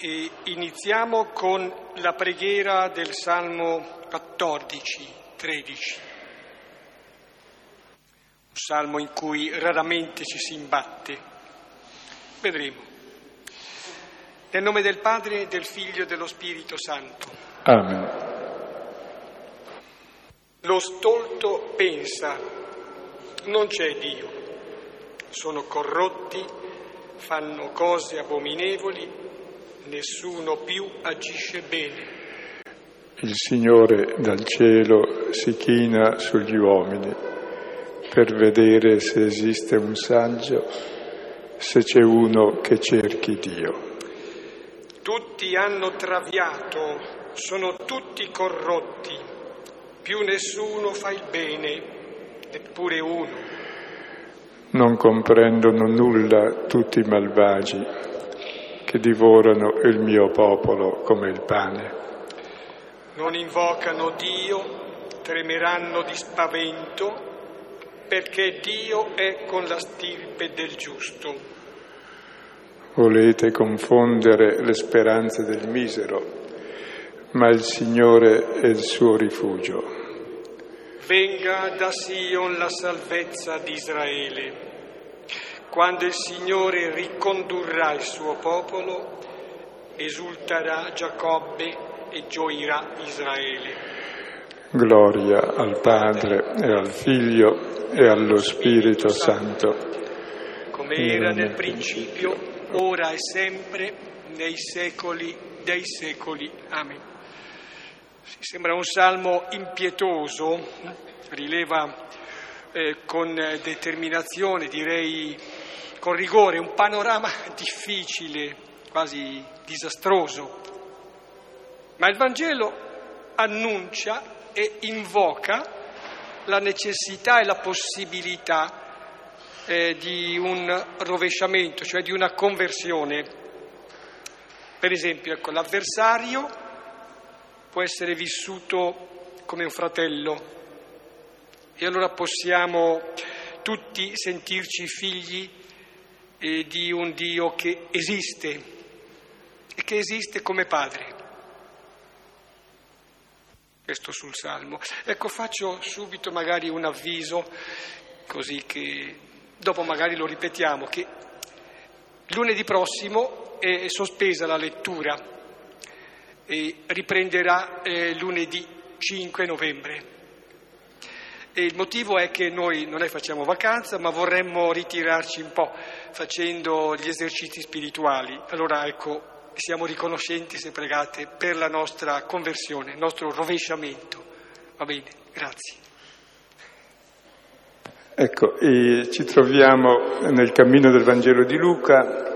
E iniziamo con la preghiera del Salmo 14, 13. Un salmo in cui raramente ci si imbatte. Vedremo. Nel nome del Padre, del Figlio e dello Spirito Santo. Amen. Lo stolto pensa, non c'è Dio. Sono corrotti, fanno cose abominevoli, nessuno più agisce bene. Il Signore dal cielo si china sugli uomini per vedere se esiste un saggio, se c'è uno che cerchi Dio. Tutti hanno traviato, sono tutti corrotti, più nessuno fa il bene, neppure uno. Non comprendono nulla tutti i malvagi che divorano il mio popolo come il pane. Non invocano Dio, tremeranno di spavento, perché Dio è con la stirpe del giusto. Volete confondere le speranze del misero, ma il Signore è il suo rifugio. Venga da Sion la salvezza di Israele. Quando il Signore ricondurrà il suo popolo, esulterà Giacobbe e gioirà Israele. Gloria al Padre e al Figlio e allo Spirito Santo. Come era nel principio, ora e sempre, nei secoli dei secoli. Amen. Sembra un salmo impietoso, rileva eh, con determinazione, direi con rigore, un panorama difficile, quasi disastroso. Ma il Vangelo annuncia e invoca la necessità e la possibilità eh, di un rovesciamento, cioè di una conversione. Per esempio, ecco, l'avversario può essere vissuto come un fratello e allora possiamo tutti sentirci figli eh, di un Dio che esiste e che esiste come Padre. Questo sul Salmo. Ecco, faccio subito magari un avviso, così che dopo magari lo ripetiamo, che lunedì prossimo è sospesa la lettura e riprenderà eh, lunedì 5 novembre. E il motivo è che noi non è facciamo vacanza, ma vorremmo ritirarci un po' facendo gli esercizi spirituali. Allora ecco, siamo riconoscenti, se pregate, per la nostra conversione, il nostro rovesciamento. Va bene, grazie. Ecco, ci troviamo nel cammino del Vangelo di Luca,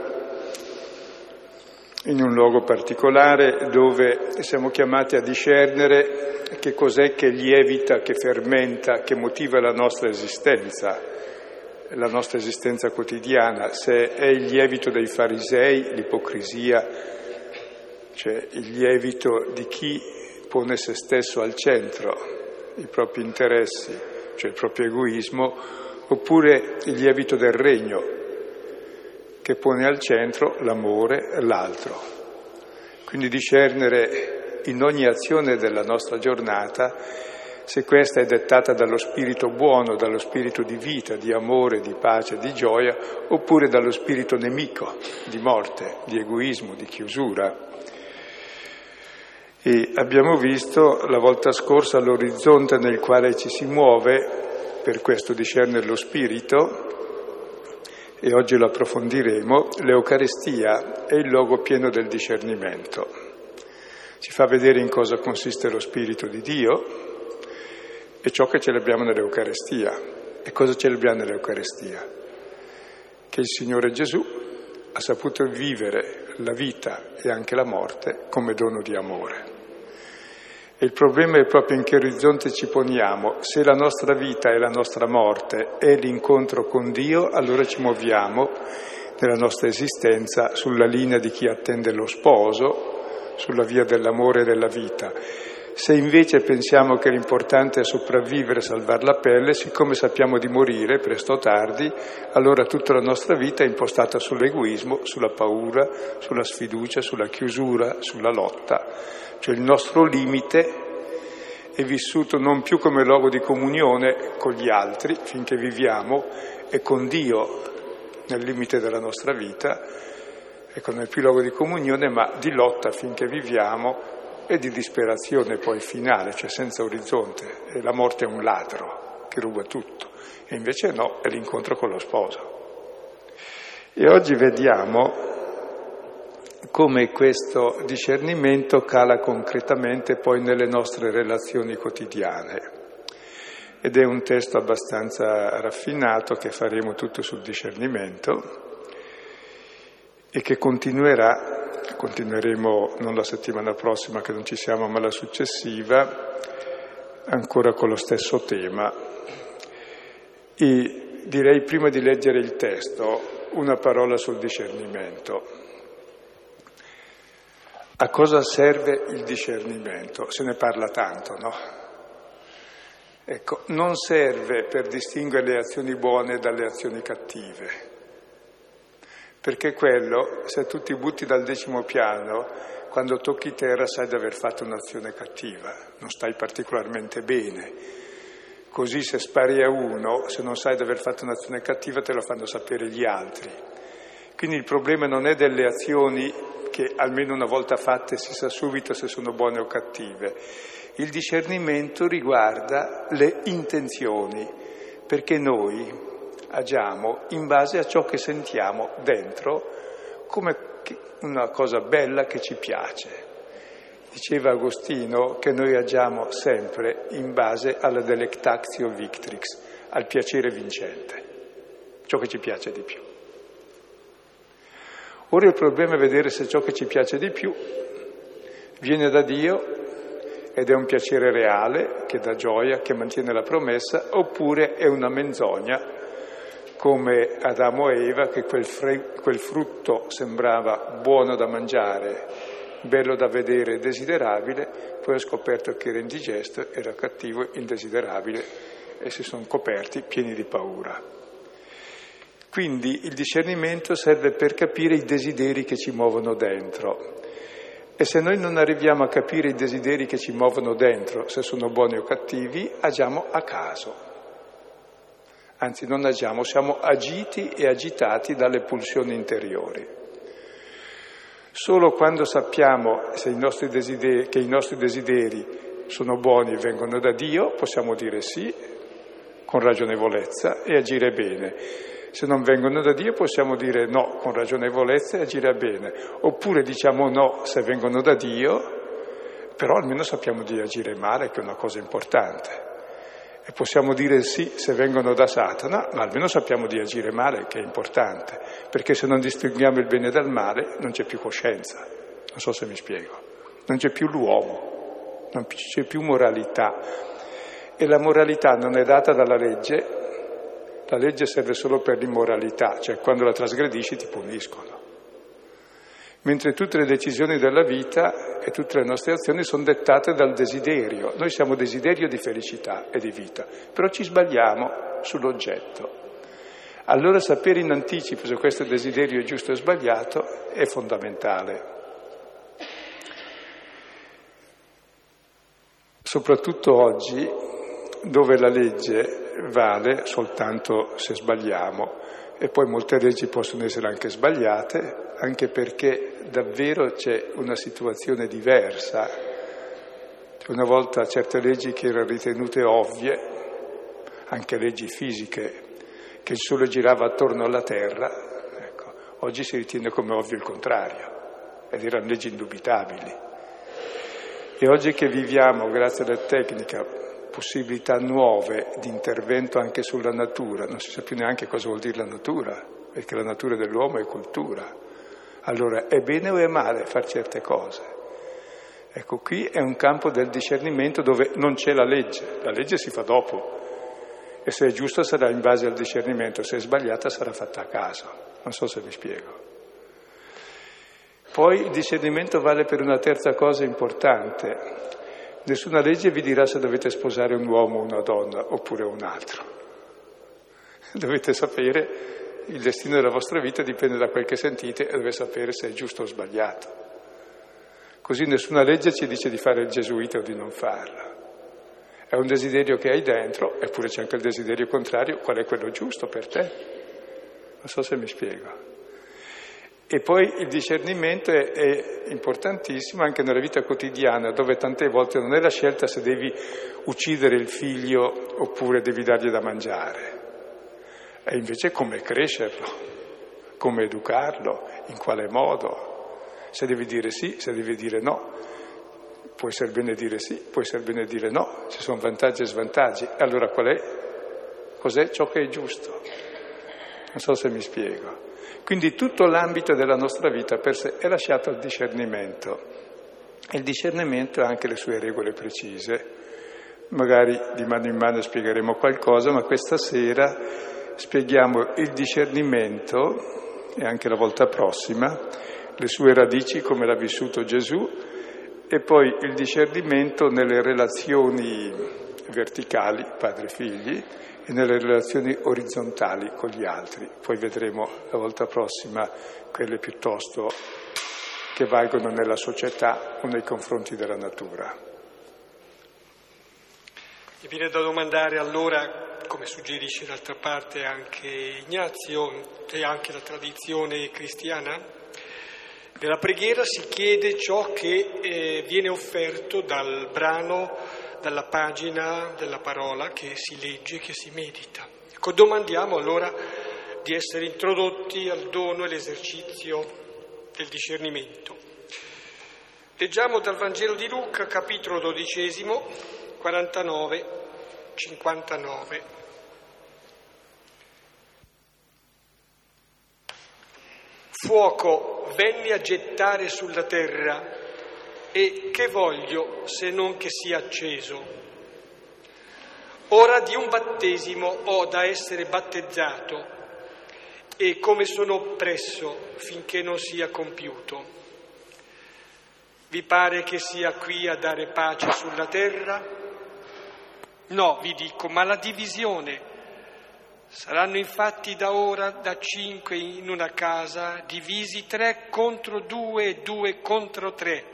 in un luogo particolare dove siamo chiamati a discernere che cos'è che lievita, che fermenta, che motiva la nostra esistenza, la nostra esistenza quotidiana, se è il lievito dei farisei, l'ipocrisia, cioè il lievito di chi pone se stesso al centro, i propri interessi, cioè il proprio egoismo, oppure il lievito del regno, che pone al centro l'amore l'altro. Quindi discernere in ogni azione della nostra giornata se questa è dettata dallo spirito buono, dallo spirito di vita, di amore, di pace, di gioia, oppure dallo spirito nemico, di morte, di egoismo, di chiusura. E abbiamo visto la volta scorsa l'orizzonte nel quale ci si muove, per questo discernere lo spirito, e oggi lo approfondiremo, l'Eucarestia è il luogo pieno del discernimento. Ci fa vedere in cosa consiste lo Spirito di Dio e ciò che celebriamo nell'Eucarestia. E cosa celebriamo nell'Eucarestia? Che il Signore Gesù ha saputo vivere la vita e anche la morte come dono di amore. Il problema è proprio in che orizzonte ci poniamo. Se la nostra vita e la nostra morte è l'incontro con Dio, allora ci muoviamo nella nostra esistenza sulla linea di chi attende lo sposo, sulla via dell'amore e della vita. Se invece pensiamo che l'importante è sopravvivere e salvare la pelle, siccome sappiamo di morire presto o tardi, allora tutta la nostra vita è impostata sull'egoismo, sulla paura, sulla sfiducia, sulla chiusura, sulla lotta. Cioè il nostro limite è vissuto non più come luogo di comunione con gli altri finché viviamo e con Dio nel limite della nostra vita, ecco, non è più luogo di comunione, ma di lotta finché viviamo e di disperazione poi finale, cioè senza orizzonte. E la morte è un ladro che ruba tutto, e invece no, è l'incontro con lo sposo. E oggi vediamo come questo discernimento cala concretamente poi nelle nostre relazioni quotidiane. Ed è un testo abbastanza raffinato che faremo tutto sul discernimento e che continuerà continueremo non la settimana prossima che non ci siamo, ma la successiva, ancora con lo stesso tema. E direi prima di leggere il testo una parola sul discernimento. A cosa serve il discernimento? Se ne parla tanto, no? Ecco, non serve per distinguere le azioni buone dalle azioni cattive perché quello, se tu ti butti dal decimo piano, quando tocchi terra sai di aver fatto un'azione cattiva, non stai particolarmente bene. Così se spari a uno, se non sai di aver fatto un'azione cattiva, te lo fanno sapere gli altri. Quindi il problema non è delle azioni che almeno una volta fatte si sa subito se sono buone o cattive. Il discernimento riguarda le intenzioni, perché noi, agiamo in base a ciò che sentiamo dentro come una cosa bella che ci piace. Diceva Agostino che noi agiamo sempre in base alla delectatio victrix, al piacere vincente, ciò che ci piace di più. Ora il problema è vedere se ciò che ci piace di più viene da Dio ed è un piacere reale che dà gioia, che mantiene la promessa, oppure è una menzogna come Adamo e Eva, che quel, fre- quel frutto sembrava buono da mangiare, bello da vedere, desiderabile, poi ha scoperto che era indigesto, era cattivo, indesiderabile e si sono coperti pieni di paura. Quindi il discernimento serve per capire i desideri che ci muovono dentro. E se noi non arriviamo a capire i desideri che ci muovono dentro, se sono buoni o cattivi, agiamo a caso anzi non agiamo, siamo agiti e agitati dalle pulsioni interiori. Solo quando sappiamo i desideri, che i nostri desideri sono buoni e vengono da Dio, possiamo dire sì con ragionevolezza e agire bene. Se non vengono da Dio possiamo dire no con ragionevolezza e agire bene. Oppure diciamo no se vengono da Dio, però almeno sappiamo di agire male, che è una cosa importante. E possiamo dire sì se vengono da Satana, ma almeno sappiamo di agire male, che è importante, perché se non distinguiamo il bene dal male non c'è più coscienza. Non so se mi spiego. Non c'è più l'uomo, non c'è più moralità. E la moralità non è data dalla legge, la legge serve solo per l'immoralità, cioè quando la trasgredisci ti puniscono mentre tutte le decisioni della vita e tutte le nostre azioni sono dettate dal desiderio. Noi siamo desiderio di felicità e di vita, però ci sbagliamo sull'oggetto. Allora sapere in anticipo se questo desiderio è giusto o sbagliato è fondamentale. Soprattutto oggi, dove la legge vale soltanto se sbagliamo, e poi molte leggi possono essere anche sbagliate, anche perché davvero c'è una situazione diversa. Una volta certe leggi che erano ritenute ovvie, anche leggi fisiche, che il Sole girava attorno alla Terra, ecco, oggi si ritiene come ovvio il contrario, ed erano leggi indubitabili. E oggi che viviamo, grazie alla tecnica, possibilità nuove di intervento anche sulla natura, non si sa più neanche cosa vuol dire la natura, perché la natura dell'uomo è cultura. Allora è bene o è male fare certe cose? Ecco, qui è un campo del discernimento dove non c'è la legge, la legge si fa dopo e se è giusta sarà in base al discernimento, se è sbagliata sarà fatta a caso. Non so se mi spiego. Poi il discernimento vale per una terza cosa importante, Nessuna legge vi dirà se dovete sposare un uomo o una donna oppure un altro. Dovete sapere il destino della vostra vita dipende da quel che sentite e dovete sapere se è giusto o sbagliato. Così nessuna legge ci dice di fare il gesuita o di non farlo. È un desiderio che hai dentro, eppure c'è anche il desiderio contrario, qual è quello giusto per te? Non so se mi spiego. E poi il discernimento è, è, importantissimo anche nella vita quotidiana, dove tante volte non è la scelta se devi uccidere il figlio oppure devi dargli da mangiare, è invece come crescerlo, come educarlo, in quale modo, se devi dire sì, se devi dire no. Può essere bene dire sì, può essere bene dire no, ci sono vantaggi e svantaggi. Allora qual è? Cos'è ciò che è giusto? Non so se mi spiego. Quindi tutto l'ambito della nostra vita per sé è lasciato al discernimento. E il discernimento ha anche le sue regole precise. Magari di mano in mano spiegheremo qualcosa, ma questa sera spieghiamo il discernimento, e anche la volta prossima, le sue radici, come l'ha vissuto Gesù, e poi il discernimento nelle relazioni verticali, padre-figli, e nelle relazioni orizzontali con gli altri. Poi vedremo la volta prossima quelle piuttosto che valgono nella società o nei confronti della natura. Mi viene da domandare allora, come suggerisce d'altra parte anche Ignazio e anche la tradizione cristiana, nella preghiera si chiede ciò che eh, viene offerto dal brano dalla pagina della parola che si legge, che si medita. Ecco, domandiamo allora di essere introdotti al dono e all'esercizio del discernimento. Leggiamo dal Vangelo di Luca, capitolo dodicesimo, 49, 59. Fuoco venne a gettare sulla terra e che voglio se non che sia acceso? Ora di un battesimo ho da essere battezzato e come sono oppresso finché non sia compiuto. Vi pare che sia qui a dare pace sulla terra? No, vi dico, ma la divisione. Saranno infatti da ora da cinque in una casa divisi tre contro due e due contro tre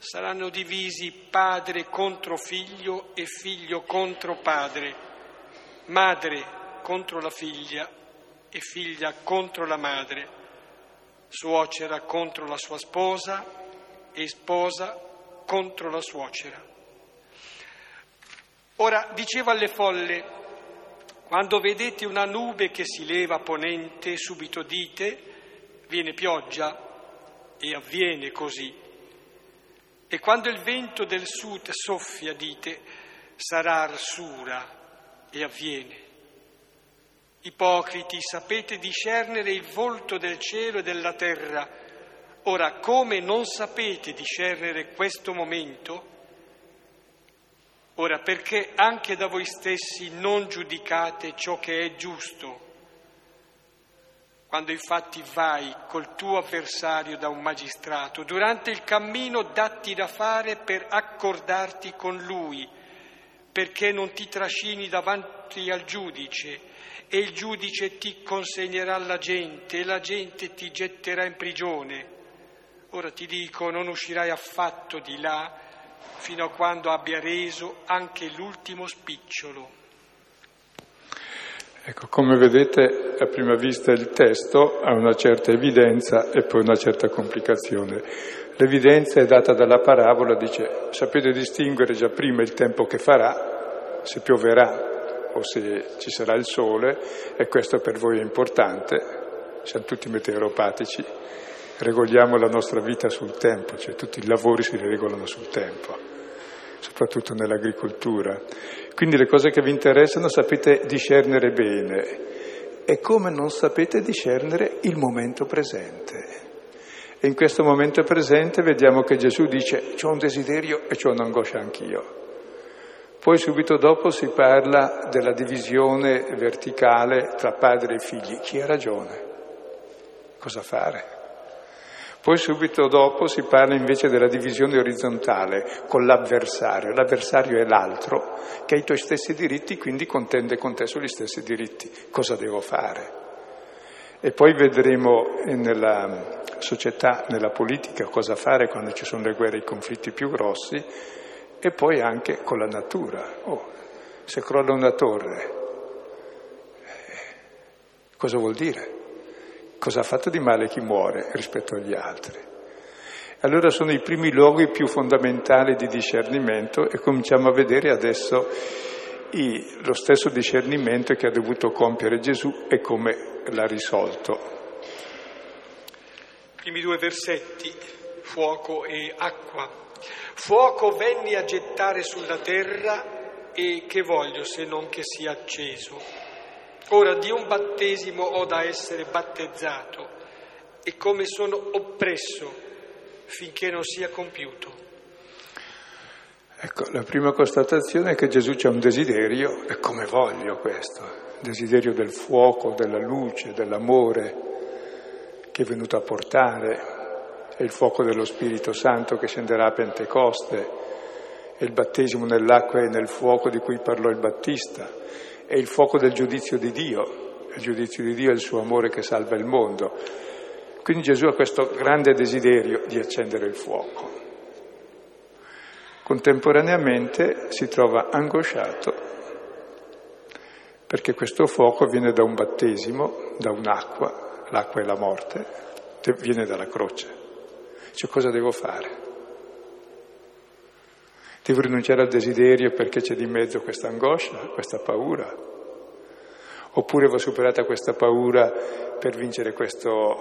saranno divisi padre contro figlio e figlio contro padre, madre contro la figlia e figlia contro la madre, suocera contro la sua sposa e sposa contro la suocera. Ora dicevo alle folle, quando vedete una nube che si leva a ponente, subito dite, viene pioggia, e avviene così. E quando il vento del sud soffia, dite, sarà arsura e avviene. Ipocriti, sapete discernere il volto del cielo e della terra. Ora, come non sapete discernere questo momento? Ora, perché anche da voi stessi non giudicate ciò che è giusto? Quando infatti vai col tuo avversario da un magistrato, durante il cammino datti da fare per accordarti con lui, perché non ti trascini davanti al giudice e il giudice ti consegnerà alla gente e la gente ti getterà in prigione. Ora ti dico, non uscirai affatto di là fino a quando abbia reso anche l'ultimo spicciolo. Ecco, come vedete a prima vista il testo ha una certa evidenza e poi una certa complicazione. L'evidenza è data dalla parabola, dice sapete distinguere già prima il tempo che farà, se pioverà o se ci sarà il sole, e questo per voi è importante, siamo tutti meteoropatici, regoliamo la nostra vita sul tempo, cioè tutti i lavori si regolano sul tempo, soprattutto nell'agricoltura. Quindi le cose che vi interessano sapete discernere bene e come non sapete discernere il momento presente. E in questo momento presente vediamo che Gesù dice c'ho un desiderio e c'ho un'angoscia anch'io. Poi subito dopo si parla della divisione verticale tra padre e figli. Chi ha ragione? Cosa fare? Poi subito dopo si parla invece della divisione orizzontale con l'avversario. L'avversario è l'altro che ha i tuoi stessi diritti, quindi contende con te sugli stessi diritti. Cosa devo fare? E poi vedremo nella società, nella politica, cosa fare quando ci sono le guerre e i conflitti più grossi e poi anche con la natura. Oh, se crolla una torre, eh, cosa vuol dire? Cosa ha fatto di male chi muore rispetto agli altri? Allora sono i primi luoghi più fondamentali di discernimento e cominciamo a vedere adesso i, lo stesso discernimento che ha dovuto compiere Gesù e come l'ha risolto. I primi due versetti, fuoco e acqua. Fuoco venni a gettare sulla terra e che voglio se non che sia acceso Ora di un battesimo ho da essere battezzato e come sono oppresso finché non sia compiuto. Ecco, la prima constatazione è che Gesù c'è un desiderio, e come voglio questo, il desiderio del fuoco, della luce, dell'amore che è venuto a portare, è il fuoco dello Spirito Santo che scenderà a Pentecoste, è il battesimo nell'acqua e nel fuoco di cui parlò il Battista, è il fuoco del giudizio di Dio, il giudizio di Dio è il suo amore che salva il mondo. Quindi Gesù ha questo grande desiderio di accendere il fuoco. Contemporaneamente si trova angosciato perché questo fuoco viene da un battesimo, da un'acqua, l'acqua è la morte, viene dalla croce. Cioè cosa devo fare? Devo rinunciare al desiderio perché c'è di mezzo questa angoscia, questa paura. Oppure va superata questa paura per vincere questo,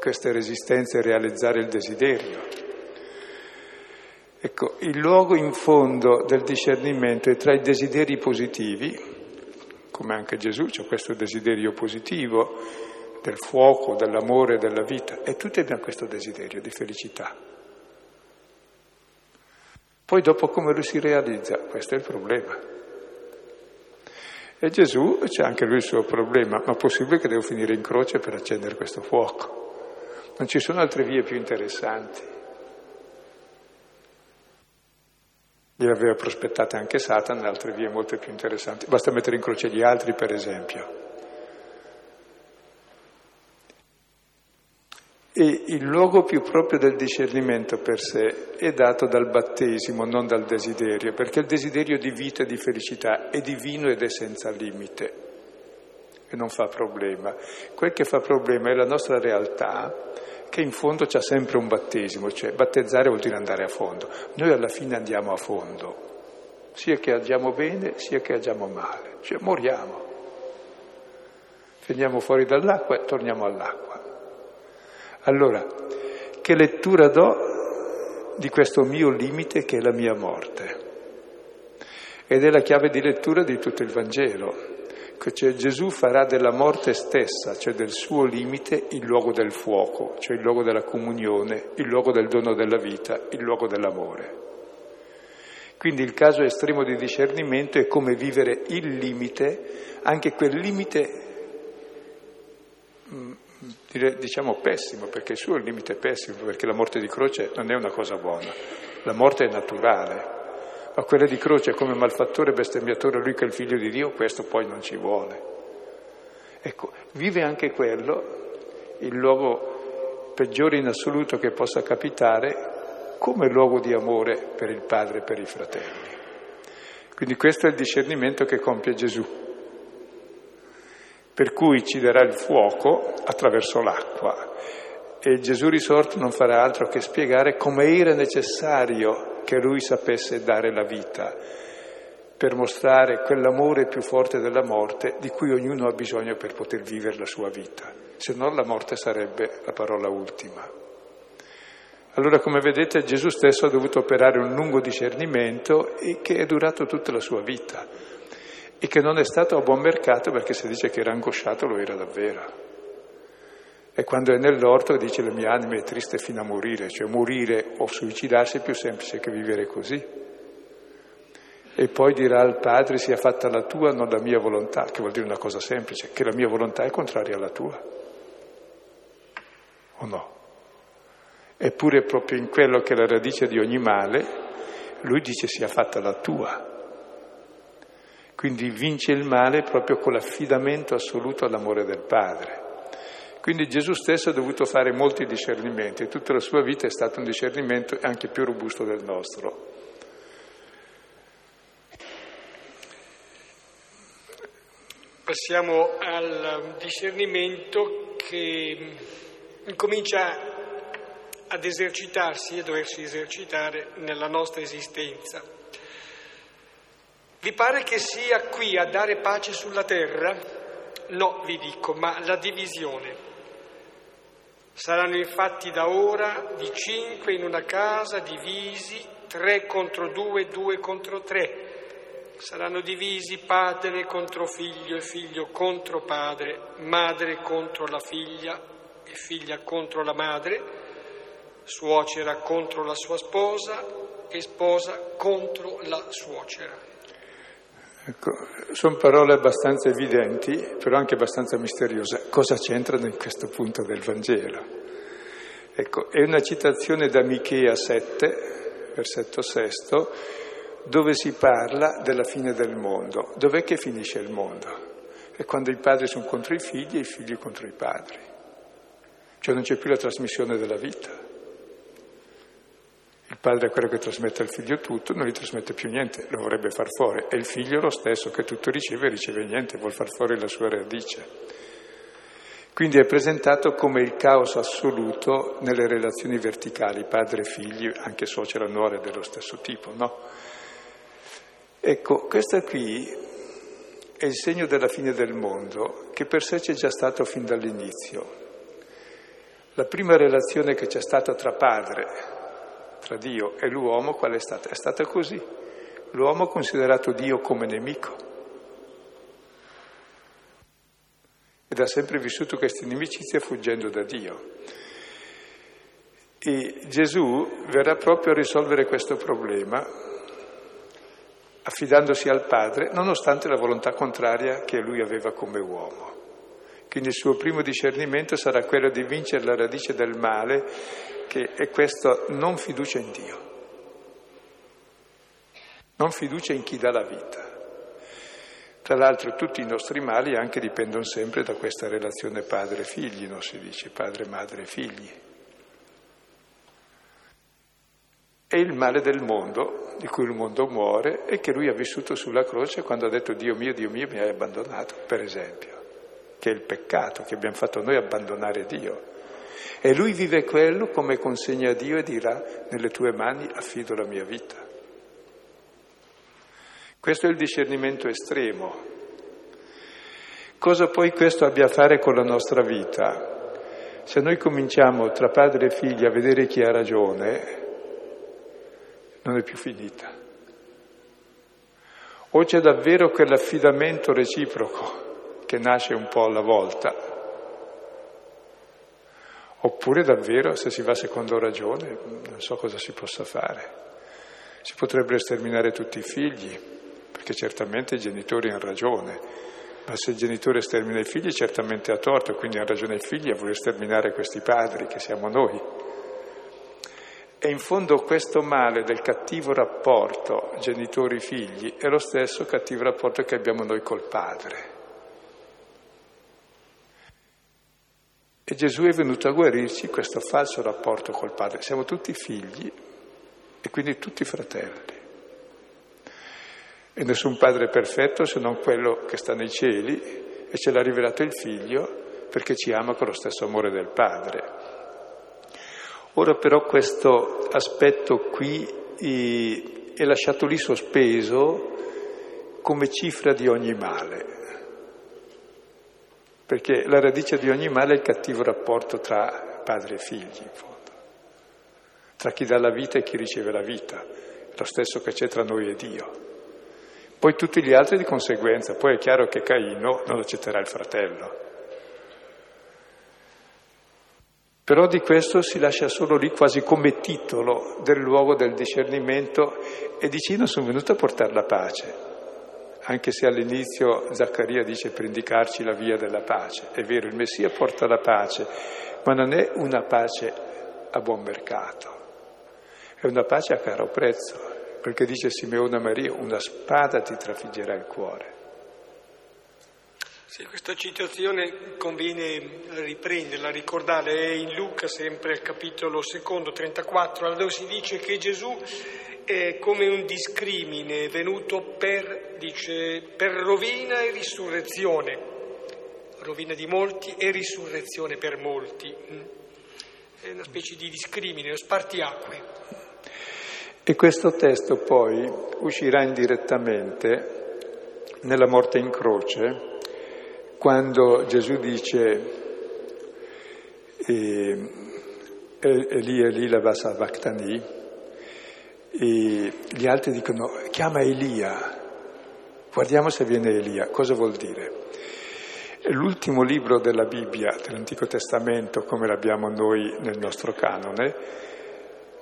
queste resistenze e realizzare il desiderio. Ecco, il luogo in fondo del discernimento è tra i desideri positivi, come anche Gesù, c'è questo desiderio positivo del fuoco, dell'amore, della vita, e tutti abbiamo questo desiderio di felicità. Poi dopo come lui si realizza? Questo è il problema. E Gesù c'è anche lui il suo problema, ma è possibile che devo finire in croce per accendere questo fuoco? Non ci sono altre vie più interessanti. Le aveva prospettate anche Satana, altre vie molto più interessanti. Basta mettere in croce gli altri, per esempio. E il luogo più proprio del discernimento per sé è dato dal battesimo, non dal desiderio, perché il desiderio di vita e di felicità è divino ed è senza limite e non fa problema. Quel che fa problema è la nostra realtà, che in fondo c'è sempre un battesimo, cioè battezzare vuol dire andare a fondo. Noi alla fine andiamo a fondo, sia che agiamo bene, sia che agiamo male, cioè moriamo. Veniamo fuori dall'acqua e torniamo all'acqua. Allora, che lettura do di questo mio limite che è la mia morte? Ed è la chiave di lettura di tutto il Vangelo. Cioè Gesù farà della morte stessa, cioè del suo limite, il luogo del fuoco, cioè il luogo della comunione, il luogo del dono della vita, il luogo dell'amore. Quindi il caso estremo di discernimento è come vivere il limite, anche quel limite diciamo pessimo, perché il suo è il limite pessimo, perché la morte di croce non è una cosa buona, la morte è naturale, ma quella di croce come malfattore, bestemmiatore, lui che è il figlio di Dio, questo poi non ci vuole. Ecco, vive anche quello, il luogo peggiore in assoluto che possa capitare, come luogo di amore per il padre e per i fratelli. Quindi questo è il discernimento che compie Gesù per cui ci darà il fuoco attraverso l'acqua. E Gesù risorto non farà altro che spiegare come era necessario che lui sapesse dare la vita, per mostrare quell'amore più forte della morte di cui ognuno ha bisogno per poter vivere la sua vita, se no la morte sarebbe la parola ultima. Allora, come vedete, Gesù stesso ha dovuto operare un lungo discernimento che è durato tutta la sua vita e che non è stato a buon mercato perché se dice che era angosciato lo era davvero. E quando è nell'orto dice la mia anima è triste fino a morire, cioè morire o suicidarsi è più semplice che vivere così. E poi dirà al Padre sia fatta la tua, non la mia volontà, che vuol dire una cosa semplice, che la mia volontà è contraria alla tua. O no? Eppure proprio in quello che è la radice di ogni male, lui dice sia fatta la tua. Quindi vince il male proprio con l'affidamento assoluto all'amore del Padre. Quindi Gesù stesso ha dovuto fare molti discernimenti tutta la sua vita è stato un discernimento anche più robusto del nostro. Passiamo al discernimento che incomincia ad esercitarsi e doversi esercitare nella nostra esistenza. Vi pare che sia qui a dare pace sulla terra? No, vi dico, ma la divisione. Saranno infatti da ora di cinque in una casa divisi, tre contro due, due contro tre Saranno divisi padre contro figlio e figlio contro padre, madre contro la figlia e figlia contro la madre, suocera contro la sua sposa e sposa contro la suocera. Ecco, sono parole abbastanza evidenti, però anche abbastanza misteriose. Cosa c'entrano in questo punto del Vangelo? Ecco, è una citazione da Michea 7, versetto sesto, dove si parla della fine del mondo. Dov'è che finisce il mondo? È quando i padri sono contro i figli e i figli contro i padri. Cioè non c'è più la trasmissione della vita. Il padre è quello che trasmette al figlio tutto, non gli trasmette più niente, lo vorrebbe far fuori. E il figlio è lo stesso che tutto riceve e riceve niente, vuol far fuori la sua radice. Quindi è presentato come il caos assoluto nelle relazioni verticali, padre e figli, anche suocera e nuore dello stesso tipo, no? Ecco, questo qui è il segno della fine del mondo, che per sé c'è già stato fin dall'inizio. La prima relazione che c'è stata tra padre, tra Dio e l'uomo, qual è stata? È stata così. L'uomo ha considerato Dio come nemico ed ha sempre vissuto questa inimicizia fuggendo da Dio. E Gesù verrà proprio a risolvere questo problema affidandosi al Padre, nonostante la volontà contraria che lui aveva come uomo. Quindi il suo primo discernimento sarà quello di vincere la radice del male, che è questo non fiducia in Dio, non fiducia in chi dà la vita. Tra l'altro tutti i nostri mali anche dipendono sempre da questa relazione padre-figli, non si dice padre, madre, figli. È il male del mondo, di cui il mondo muore e che lui ha vissuto sulla croce quando ha detto Dio mio, Dio mio mi hai abbandonato, per esempio, che è il peccato che abbiamo fatto noi abbandonare Dio. E lui vive quello come consegna a Dio e dirà nelle tue mani affido la mia vita. Questo è il discernimento estremo. Cosa poi questo abbia a fare con la nostra vita? Se noi cominciamo tra padre e figli a vedere chi ha ragione, non è più finita. O c'è davvero quell'affidamento reciproco che nasce un po' alla volta, oppure davvero, se si va secondo ragione, non so cosa si possa fare. Si potrebbero sterminare tutti i figli, perché certamente i genitori hanno ragione, ma se il genitore stermina i figli certamente ha torto, quindi hanno ragione i figli a voler sterminare questi padri che siamo noi. E in fondo questo male del cattivo rapporto genitori-figli è lo stesso cattivo rapporto che abbiamo noi col Padre. E Gesù è venuto a guarirci questo falso rapporto col Padre. Siamo tutti figli e quindi tutti fratelli. E nessun padre è perfetto se non quello che sta nei cieli e ce l'ha rivelato il figlio perché ci ama con lo stesso amore del Padre. Ora però questo aspetto qui è lasciato lì sospeso come cifra di ogni male, perché la radice di ogni male è il cattivo rapporto tra padre e figli, in fondo, tra chi dà la vita e chi riceve la vita, lo stesso che c'è tra noi e Dio. Poi tutti gli altri di conseguenza, poi è chiaro che Caino non accetterà il fratello. Però di questo si lascia solo lì quasi come titolo del luogo del discernimento e dice io non sono venuto a portare la pace, anche se all'inizio Zaccaria dice per indicarci la via della pace. È vero, il Messia porta la pace, ma non è una pace a buon mercato. È una pace a caro prezzo, che dice Simeone Maria, una spada ti trafiggerà il cuore. Sì, questa citazione conviene riprenderla, ricordarla, è in Luca sempre al capitolo secondo, 34, dove si dice che Gesù è come un discrimine venuto per, dice, per rovina e risurrezione, rovina di molti e risurrezione per molti. Mm. È una specie di discrimine, uno spartiacque. E questo testo poi uscirà indirettamente nella morte in croce, quando Gesù dice Eli Eli lava sabachthani e gli altri dicono chiama Elia, guardiamo se viene Elia, cosa vuol dire? L'ultimo libro della Bibbia, dell'Antico Testamento, come l'abbiamo noi nel nostro canone,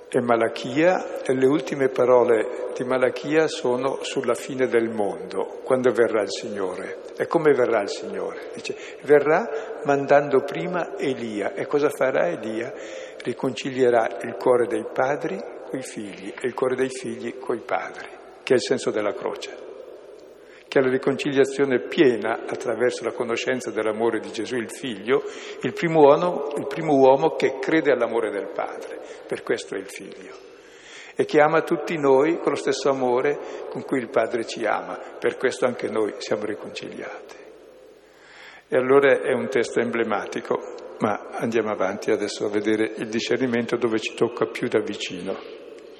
è Malachia e le ultime parole di Malachia sono sulla fine del mondo, quando verrà il Signore. E come verrà il Signore? Dice, verrà mandando prima Elia. E cosa farà Elia? Riconcilierà il cuore dei padri coi figli e il cuore dei figli coi padri, che è il senso della croce che è la riconciliazione piena attraverso la conoscenza dell'amore di Gesù il Figlio, il primo, uomo, il primo uomo che crede all'amore del Padre, per questo è il Figlio, e che ama tutti noi con lo stesso amore con cui il Padre ci ama, per questo anche noi siamo riconciliati. E allora è un testo emblematico, ma andiamo avanti adesso a vedere il discernimento dove ci tocca più da vicino.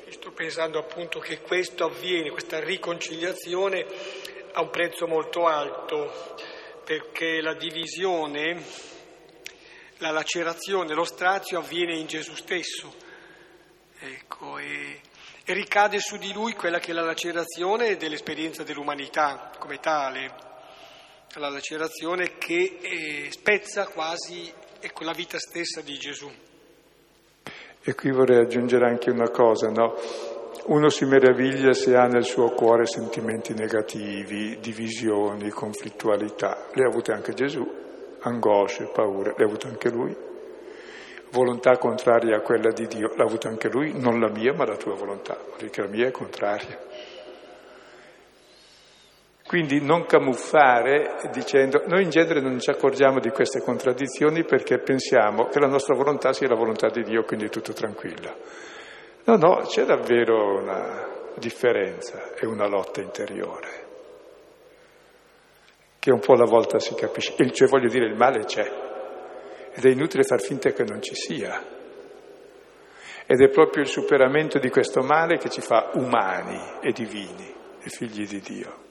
Sto pensando appunto che questo avviene, questa riconciliazione a un prezzo molto alto, perché la divisione, la lacerazione, lo strazio avviene in Gesù stesso. Ecco, e, e ricade su di lui quella che è la lacerazione dell'esperienza dell'umanità come tale, la lacerazione che eh, spezza quasi ecco, la vita stessa di Gesù. E qui vorrei aggiungere anche una cosa, no? Uno si meraviglia se ha nel suo cuore sentimenti negativi, divisioni, conflittualità. Le ha avute anche Gesù, angosce, paure, le ha avute anche lui. Volontà contraria a quella di Dio, l'ha avuta anche lui, non la mia ma la tua volontà, perché la mia è contraria. Quindi non camuffare dicendo, noi in genere non ci accorgiamo di queste contraddizioni perché pensiamo che la nostra volontà sia la volontà di Dio, quindi è tutto tranquillo. No, no, c'è davvero una differenza e una lotta interiore, che un po' alla volta si capisce. Cioè voglio dire, il male c'è ed è inutile far finta che non ci sia. Ed è proprio il superamento di questo male che ci fa umani e divini e figli di Dio.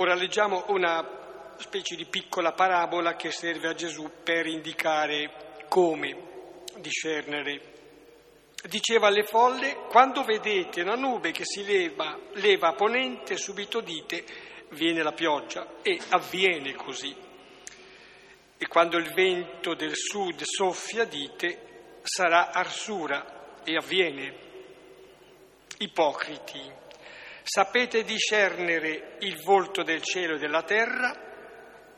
Ora leggiamo una specie di piccola parabola che serve a Gesù per indicare come discernere. Diceva alle folle, quando vedete una nube che si leva, leva a ponente, subito dite, viene la pioggia, e avviene così. E quando il vento del sud soffia, dite, sarà arsura, e avviene. Ipocriti, sapete discernere il volto del cielo e della terra?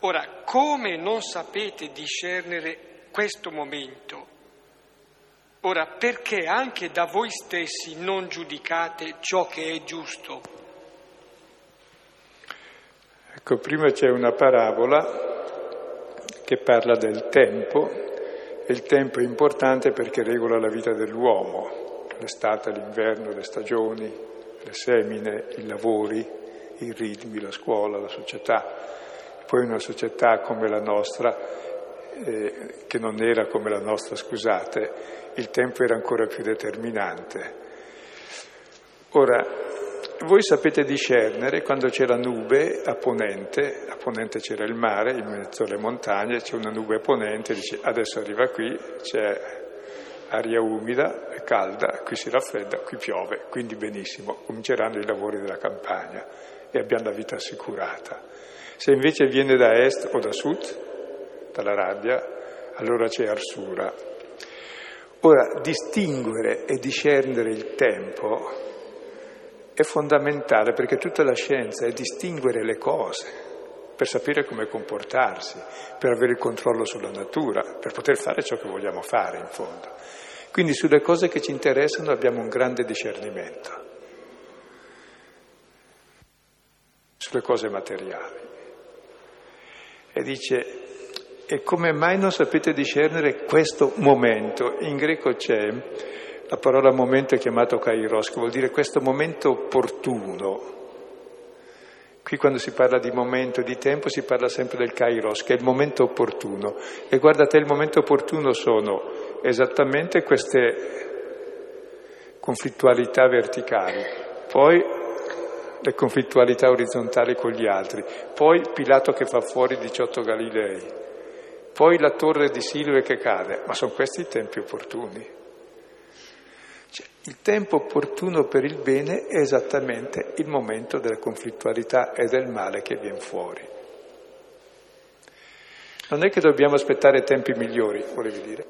Ora, come non sapete discernere questo momento? Ora, perché anche da voi stessi non giudicate ciò che è giusto? Ecco, prima c'è una parabola che parla del tempo e il tempo è importante perché regola la vita dell'uomo, l'estate, l'inverno, le stagioni, le semine, i lavori, i ritmi, la scuola, la società. Poi una società come la nostra, eh, che non era come la nostra, scusate, il tempo era ancora più determinante. Ora, voi sapete discernere quando c'è la nube a ponente, a ponente c'era il mare, in mezzo alle montagne, c'è una nube a ponente, dice adesso arriva qui, c'è aria umida, calda, qui si raffredda, qui piove, quindi benissimo, cominceranno i lavori della campagna e abbiamo la vita assicurata. Se invece viene da est o da sud, dall'Arabia, allora c'è arsura. Ora, distinguere e discernere il tempo è fondamentale perché tutta la scienza è distinguere le cose. Per sapere come comportarsi, per avere il controllo sulla natura, per poter fare ciò che vogliamo fare in fondo. Quindi sulle cose che ci interessano abbiamo un grande discernimento, sulle cose materiali. E dice, e come mai non sapete discernere questo momento? In greco c'è la parola momento chiamato kairos, che vuol dire questo momento opportuno. Qui quando si parla di momento, di tempo, si parla sempre del kairos, che è il momento opportuno. E guardate, il momento opportuno sono esattamente queste conflittualità verticali, poi le conflittualità orizzontali con gli altri, poi Pilato che fa fuori 18 Galilei, poi la torre di Silve che cade, ma sono questi i tempi opportuni. Cioè, il tempo opportuno per il bene è esattamente il momento della conflittualità e del male che viene fuori. Non è che dobbiamo aspettare tempi migliori, volevi dire?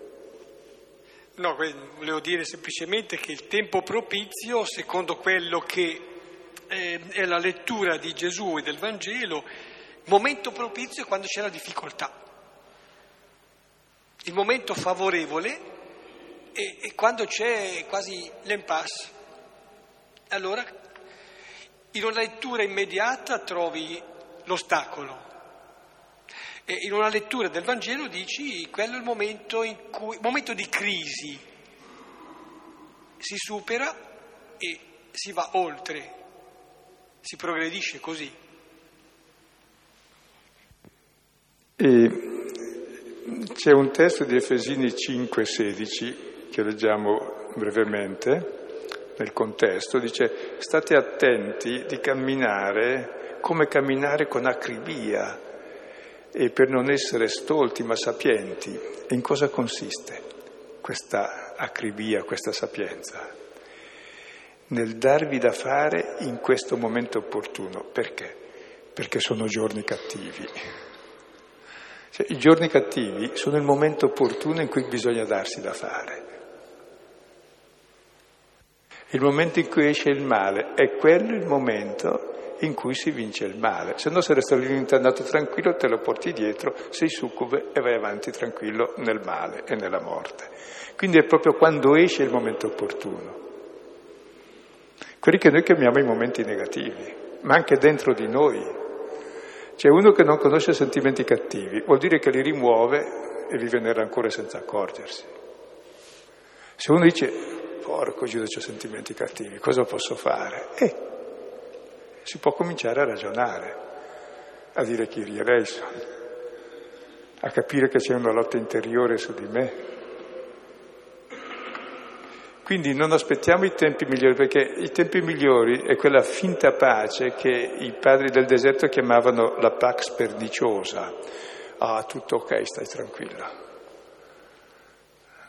No, volevo dire semplicemente che il tempo propizio, secondo quello che eh, è la lettura di Gesù e del Vangelo, momento propizio è quando c'è la difficoltà. Il momento favorevole e, e quando c'è quasi l'impasse, allora in una lettura immediata trovi l'ostacolo. E in una lettura del Vangelo dici quello è il momento, in cui, momento di crisi, si supera e si va oltre, si progredisce così. E c'è un testo di Efesini 5,16 che leggiamo brevemente nel contesto, dice state attenti di camminare come camminare con acribia e per non essere stolti ma sapienti. In cosa consiste questa acribia, questa sapienza? Nel darvi da fare in questo momento opportuno. Perché? Perché sono giorni cattivi. Cioè, I giorni cattivi sono il momento opportuno in cui bisogna darsi da fare. Il momento in cui esce il male è quello il momento in cui si vince il male. Se no se resta lì andato tranquillo te lo porti dietro, sei succube e vai avanti tranquillo nel male e nella morte. Quindi è proprio quando esce il momento opportuno. Quelli che noi chiamiamo i momenti negativi, ma anche dentro di noi. C'è uno che non conosce sentimenti cattivi, vuol dire che li rimuove e vive nel rancore senza accorgersi. Se uno dice porco Giuda, ho sentimenti cattivi, cosa posso fare? E si può cominciare a ragionare, a dire chi eleison, a capire che c'è una lotta interiore su di me. Quindi non aspettiamo i tempi migliori, perché i tempi migliori è quella finta pace che i padri del deserto chiamavano la pax perniciosa. Ah, tutto ok, stai tranquilla.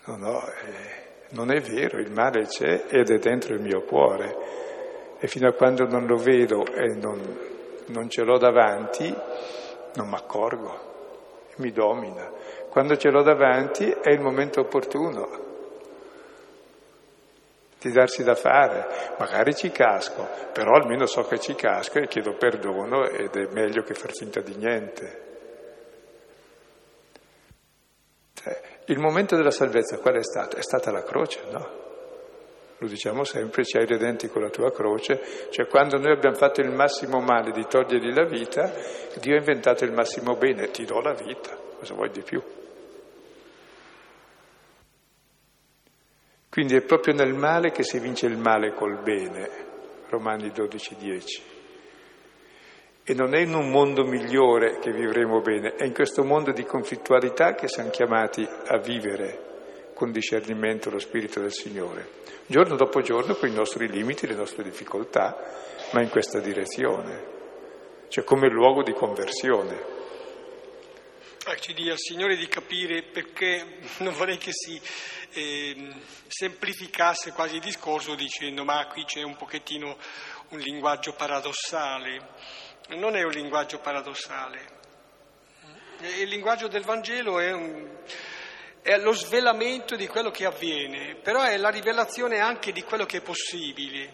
No, no, eh, non è vero, il male c'è ed è dentro il mio cuore e fino a quando non lo vedo e non, non ce l'ho davanti, non mi accorgo, mi domina. Quando ce l'ho davanti è il momento opportuno di darsi da fare. Magari ci casco, però almeno so che ci casco e chiedo perdono ed è meglio che far finta di niente. Il momento della salvezza qual è stato? È stata la croce, no? Lo diciamo sempre, ci hai redenti con la tua croce, cioè quando noi abbiamo fatto il massimo male di togliergli la vita, Dio ha inventato il massimo bene, ti do la vita, cosa vuoi di più? Quindi è proprio nel male che si vince il male col bene, Romani 12, 10. E non è in un mondo migliore che vivremo bene, è in questo mondo di conflittualità che siamo chiamati a vivere con discernimento lo Spirito del Signore, giorno dopo giorno con i nostri limiti, le nostre difficoltà, ma in questa direzione, cioè come luogo di conversione. Ci dia al Signore di capire perché non vorrei che si eh, semplificasse quasi il discorso dicendo ma qui c'è un pochettino un linguaggio paradossale non è un linguaggio paradossale. Il linguaggio del Vangelo è, un, è, lo svelamento di quello che avviene, però è la rivelazione anche di quello che è possibile.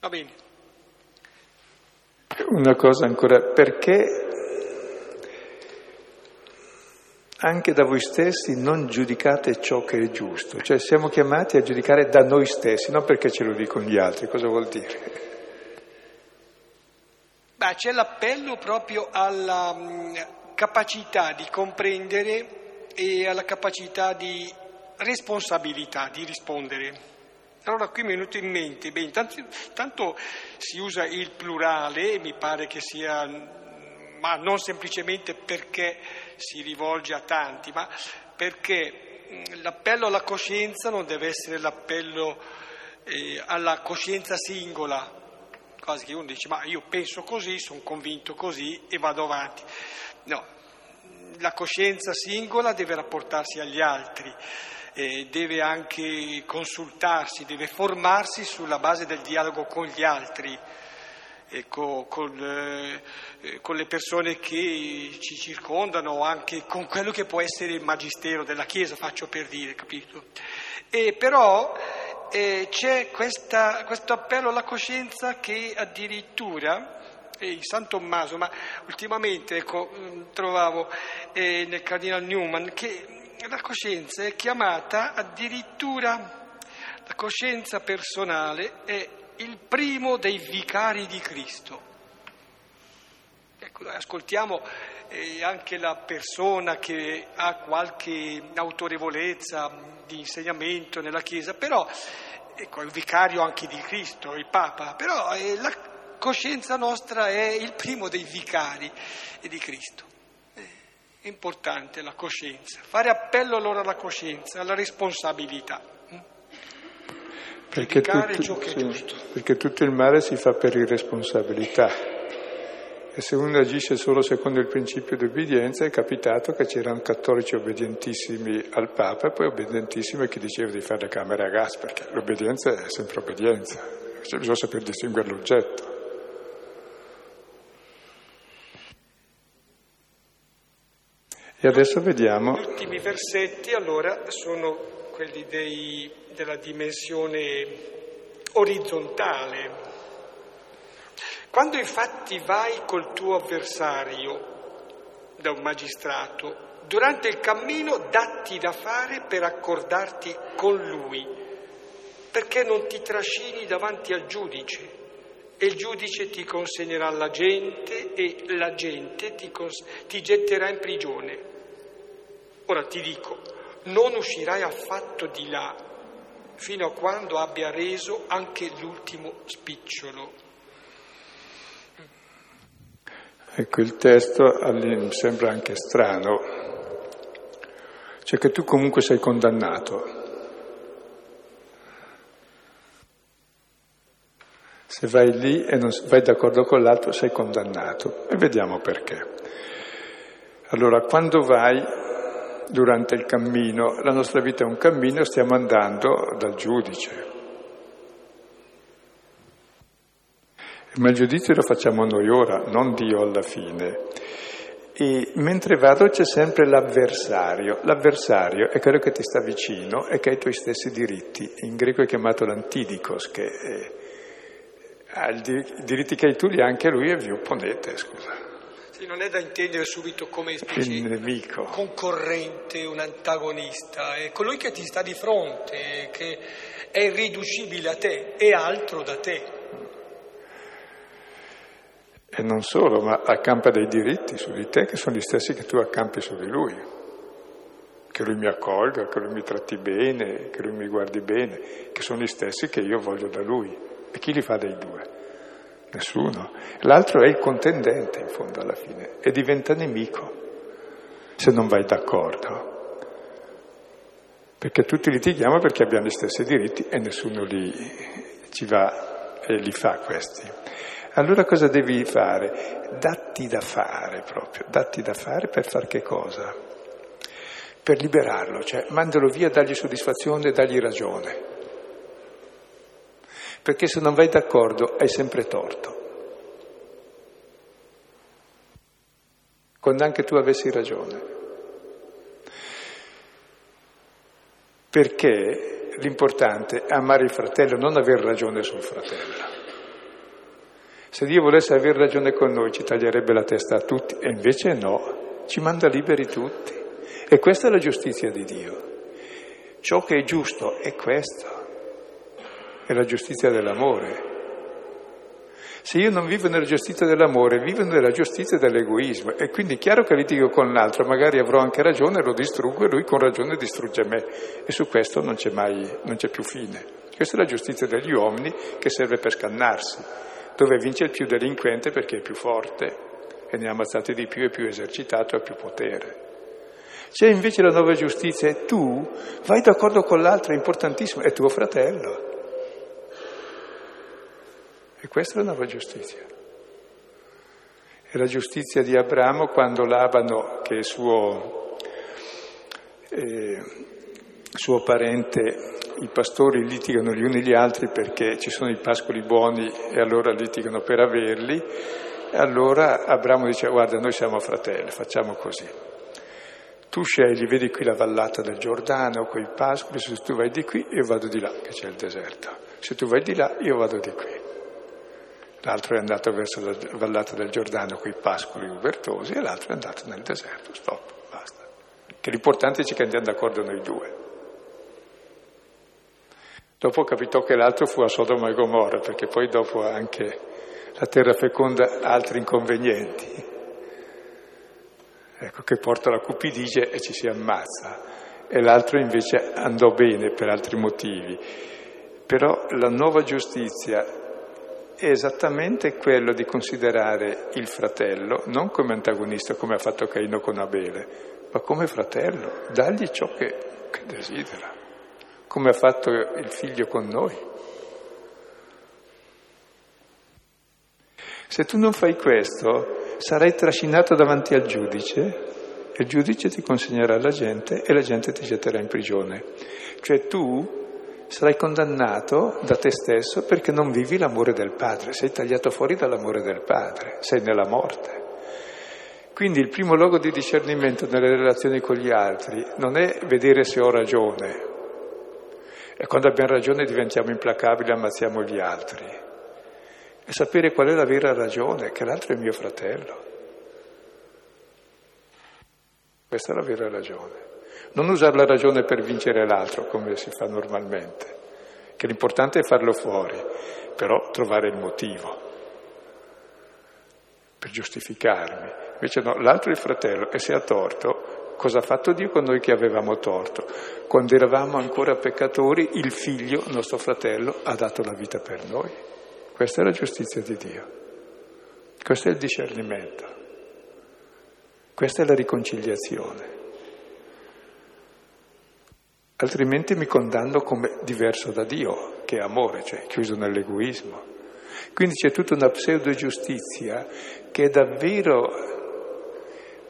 Va bene. Una cosa ancora, perché anche da voi stessi non giudicate ciò che è giusto, cioè siamo chiamati a giudicare da noi stessi, non perché ce lo dicono gli altri, cosa vuol dire? Beh, c'è l'appello proprio alla mm, capacità di comprendere e alla capacità di responsabilità, di rispondere. Allora qui mi è venuto in mente, beh, intanto, intanto si usa il plurale, mi pare che sia, ma non semplicemente perché si rivolge a tanti, ma perché mm, l'appello alla coscienza non deve essere l'appello eh, alla coscienza singola, quasi che uno dice ma io penso così, sono convinto così e vado avanti. No, la coscienza singola deve rapportarsi agli altri eh, deve anche consultarsi, deve formarsi sulla base del dialogo con gli altri, ecco, con, eh, con, le persone che ci circondano, anche con quello che può essere il magistero della Chiesa, faccio per dire, capito? E però eh, c'è questo appello alla coscienza che addirittura il San Tommaso, ma ultimamente ecco, trovavo eh, nel Cardinal Newman che la coscienza è chiamata addirittura, la coscienza personale è il primo dei vicari di Cristo. Ecco, ascoltiamo eh, anche la persona che ha qualche autorevolezza di insegnamento nella Chiesa, però ecco, è il vicario anche di Cristo, il Papa, però eh, la coscienza nostra è il primo dei vicari di Cristo. È importante la coscienza, fare appello allora alla coscienza, alla responsabilità. Perché tutto, sì, perché tutto, il male si fa per irresponsabilità. E se uno agisce solo secondo il principio di obbedienza, è capitato che c'erano cattolici obbedientissimi al Papa e poi obbedientissimi a chi diceva di fare le camere a gas, perché l'obbedienza è sempre obbedienza, cioè bisogna saper distinguere l'oggetto. E adesso vediamo. Gli ultimi versetti allora sono quelli dei, della dimensione orizzontale. Quando infatti vai col tuo avversario da un magistrato, durante il cammino datti da fare per accordarti con lui, perché non ti trascini davanti al giudice e il giudice ti consegnerà la gente e la gente ti, cons- ti getterà in prigione. Ora ti dico, non uscirai affatto di là fino a quando abbia reso anche l'ultimo spicciolo. Ecco, il testo sembra anche strano, cioè che tu comunque sei condannato. Se vai lì e non vai d'accordo con l'altro sei condannato e vediamo perché. Allora, quando vai durante il cammino. La nostra vita è un cammino, stiamo andando dal giudice. Ma il giudizio lo facciamo noi ora, non Dio alla fine. E mentre vado c'è sempre l'avversario. L'avversario è quello che ti sta vicino e che ha i tuoi stessi diritti. In greco è chiamato l'antidikos, che ha i diritti che hai tu, li ha anche lui e vi opponete, scusa. Sì, non è da intendere subito come nemico. concorrente, un antagonista, è colui che ti sta di fronte, che è irriducibile a te, è altro da te. E non solo, ma accampa dei diritti su di te che sono gli stessi che tu accampi su di lui. Che lui mi accolga, che lui mi tratti bene, che lui mi guardi bene, che sono gli stessi che io voglio da lui. E chi li fa dei due? Nessuno. L'altro è il contendente in fondo alla fine e diventa nemico se non vai d'accordo. Perché tutti litighiamo perché abbiamo gli stessi diritti e nessuno li, ci va e li fa questi. Allora cosa devi fare? Datti da fare proprio, datti da fare per far che cosa? Per liberarlo, cioè mandalo via, dargli soddisfazione, dargli ragione perché se non vai d'accordo hai sempre torto. Quando anche tu avessi ragione. Perché l'importante è amare il fratello, non aver ragione sul fratello. Se Dio volesse avere ragione con noi ci taglierebbe la testa a tutti e invece no, ci manda liberi tutti. E questa è la giustizia di Dio. Ciò che è giusto è questo, è la giustizia dell'amore. Se io non vivo nella giustizia dell'amore, vivo nella giustizia dell'egoismo e quindi è chiaro che litigo con l'altro, magari avrò anche ragione, lo distruggo e lui con ragione distrugge me e su questo non c'è mai, non c'è più fine. Questa è la giustizia degli uomini che serve per scannarsi, dove vince il più delinquente perché è più forte e ne ha ammazzati di più, è più esercitato, ha più potere. C'è invece la nuova giustizia e tu vai d'accordo con l'altro, è importantissimo, è tuo fratello. E questa è la nuova giustizia. È la giustizia di Abramo quando Labano, che è suo, eh, suo parente, i pastori litigano gli uni gli altri perché ci sono i pascoli buoni e allora litigano per averli. Allora Abramo dice guarda noi siamo fratelli, facciamo così. Tu scegli, vedi qui la vallata del Giordano, quei pascoli, se tu vai di qui io vado di là, che c'è il deserto. Se tu vai di là io vado di qui l'altro è andato verso la vallata del Giordano con i pascoli ubertosi e l'altro è andato nel deserto. Stop, basta. Che l'importante è che andiamo d'accordo noi due. Dopo capitò che l'altro fu a Sodoma e Gomorra, perché poi dopo anche la terra feconda ha altri inconvenienti. Ecco che porta la cupidigia e ci si ammazza. E l'altro invece andò bene per altri motivi. Però la nuova giustizia è esattamente quello di considerare il fratello non come antagonista, come ha fatto Caino con Abele, ma come fratello, dagli ciò che, che desidera, come ha fatto il figlio con noi. Se tu non fai questo, sarai trascinato davanti al giudice e il giudice ti consegnerà la gente e la gente ti getterà in prigione. Cioè tu sarai condannato da te stesso perché non vivi l'amore del Padre, sei tagliato fuori dall'amore del Padre, sei nella morte. Quindi il primo luogo di discernimento nelle relazioni con gli altri non è vedere se ho ragione, e quando abbiamo ragione diventiamo implacabili e ammazziamo gli altri, è sapere qual è la vera ragione, che l'altro è mio fratello. Questa è la vera ragione. Non usare la ragione per vincere l'altro come si fa normalmente, che l'importante è farlo fuori, però trovare il motivo per giustificarmi. Invece no, l'altro è il fratello e se ha torto, cosa ha fatto Dio con noi che avevamo torto? Quando eravamo ancora peccatori, il figlio, nostro fratello, ha dato la vita per noi. Questa è la giustizia di Dio. Questo è il discernimento. Questa è la riconciliazione altrimenti mi condanno come diverso da Dio, che è amore, cioè chiuso nell'egoismo. Quindi c'è tutta una pseudo giustizia che è davvero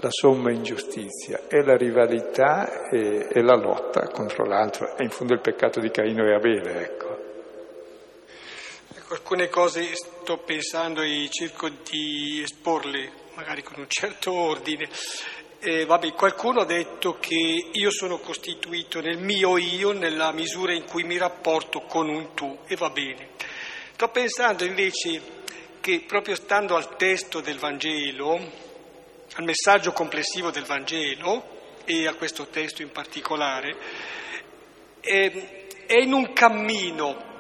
la somma ingiustizia, è la rivalità e, e, la lotta contro l'altro, è in fondo il peccato di Caino e Abele, ecco. ecco alcune cose sto pensando e cerco di esporle, magari con un certo ordine. Eh, vabbè, qualcuno ha detto che io sono costituito nel mio io nella misura in cui mi rapporto con un tu e va bene. Sto pensando invece che proprio stando al testo del Vangelo, al messaggio complessivo del Vangelo e a questo testo in particolare, eh, è in un cammino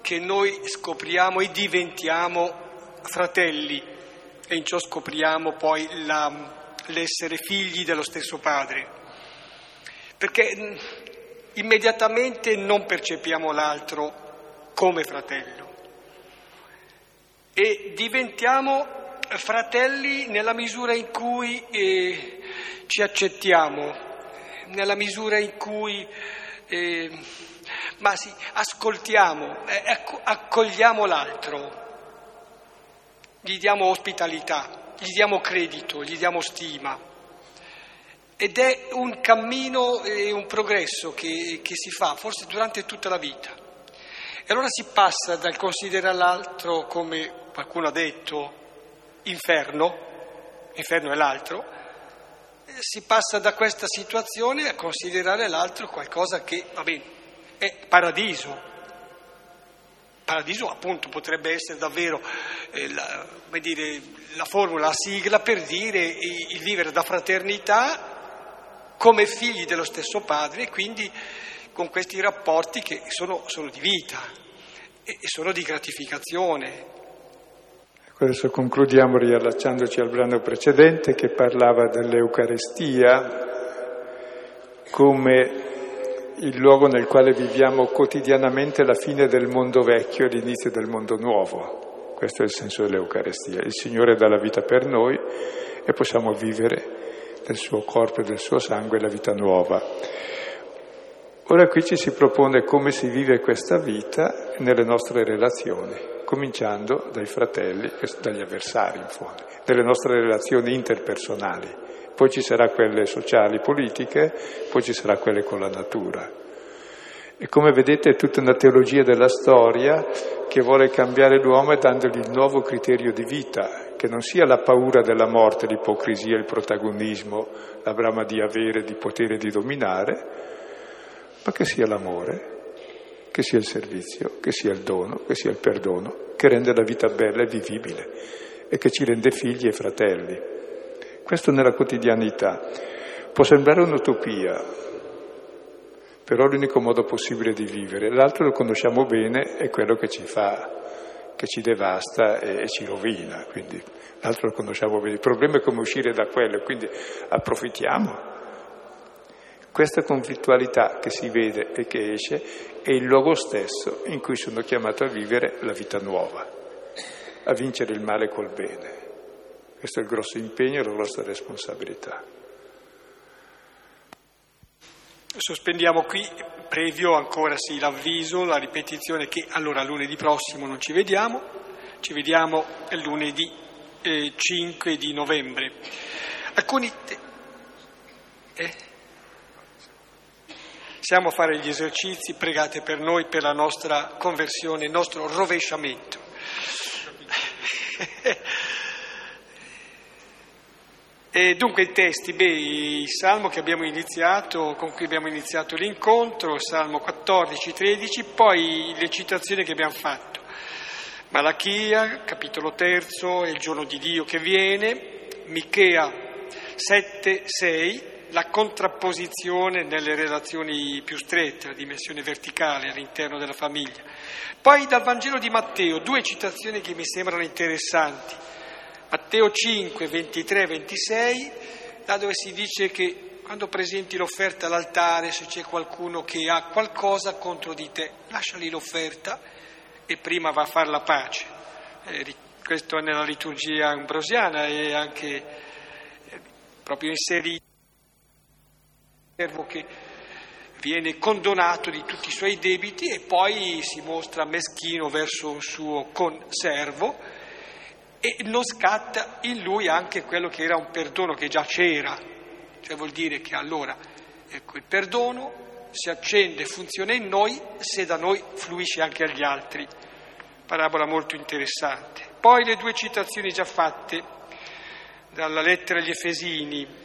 che noi scopriamo e diventiamo fratelli e in ciò scopriamo poi la l'essere figli dello stesso Padre, perché mm, immediatamente non percepiamo l'altro come fratello e diventiamo fratelli nella misura in cui eh, ci accettiamo, nella misura in cui eh, sì, ascoltiamo, eh, accogliamo l'altro, gli diamo ospitalità gli diamo credito, gli diamo stima. Ed è un cammino e un progresso che, che si fa, forse durante tutta la vita. E allora si passa dal considerare l'altro come qualcuno ha detto inferno, inferno è l'altro, si passa da questa situazione a considerare l'altro qualcosa che, va bene, è paradiso. paradiso appunto potrebbe essere davvero eh, la, dire, la, formula, la sigla per dire il vivere da fraternità come figli dello stesso padre e quindi con questi rapporti che sono, sono di vita e sono di gratificazione. Adesso concludiamo riallacciandoci al brano precedente che parlava dell'Eucarestia come il luogo nel quale viviamo quotidianamente la fine del mondo vecchio e l'inizio del mondo nuovo. Questo è il senso dell'Eucarestia. Il Signore dà la vita per noi e possiamo vivere del suo corpo e del suo sangue la vita nuova. Ora qui ci si propone come si vive questa vita nelle nostre relazioni, cominciando dai fratelli, dagli avversari in fondo, nelle nostre relazioni interpersonali poi ci sarà quelle sociali, politiche, poi ci sarà quelle con la natura. E come vedete è tutta una teologia della storia che vuole cambiare l'uomo dandogli il nuovo criterio di vita, che non sia la paura della morte, l'ipocrisia, il protagonismo, la brama di avere, di potere, di dominare, ma che sia l'amore, che sia il servizio, che sia il dono, che sia il perdono, che rende la vita bella e vivibile e che ci rende figli e fratelli. Questo nella quotidianità. Può sembrare un'utopia, però l'unico modo possibile di vivere. L'altro lo conosciamo bene, è quello che ci fa, che ci devasta e, e ci rovina, quindi l'altro lo conosciamo bene. Il problema è come uscire da quello, quindi approfittiamo. Questa conflittualità che si vede e che esce è il luogo stesso in cui sono chiamato a vivere la vita nuova, a vincere il male col bene. Questo è il grosso impegno e la grossa responsabilità. Sospendiamo qui, previo ancora sì l'avviso, la ripetizione che allora lunedì prossimo non ci vediamo, ci vediamo lunedì eh, 5 di novembre. Alcuni... Eh? Siamo a fare gli esercizi, pregate per noi, per la nostra conversione, il nostro rovesciamento. E dunque i testi, beh, il salmo che abbiamo iniziato, con cui abbiamo iniziato l'incontro, salmo 14, 13, poi le citazioni che abbiamo fatto. Malachia, capitolo terzo, è il giorno di Dio che viene, Michea 7, 6, la contrapposizione nelle relazioni più strette, la dimensione verticale all'interno della famiglia. Poi dal Vangelo di Matteo, due citazioni che mi sembrano interessanti. Matteo 5, 23, 26, là dove si dice che quando presenti l'offerta all'altare, se c'è qualcuno che ha qualcosa contro di te, lasciali l'offerta e prima va a fare la pace. Eh, questo è nella liturgia ambrosiana e anche eh, proprio inserito servo che viene condonato di tutti i suoi debiti e poi si mostra meschino verso un suo conservo e non scatta in lui anche quello che era un perdono che già c'era, cioè vuol dire che allora ecco, il perdono si accende funziona in noi se da noi fluisce anche agli altri. Parabola molto interessante. Poi le due citazioni già fatte dalla lettera agli Efesini.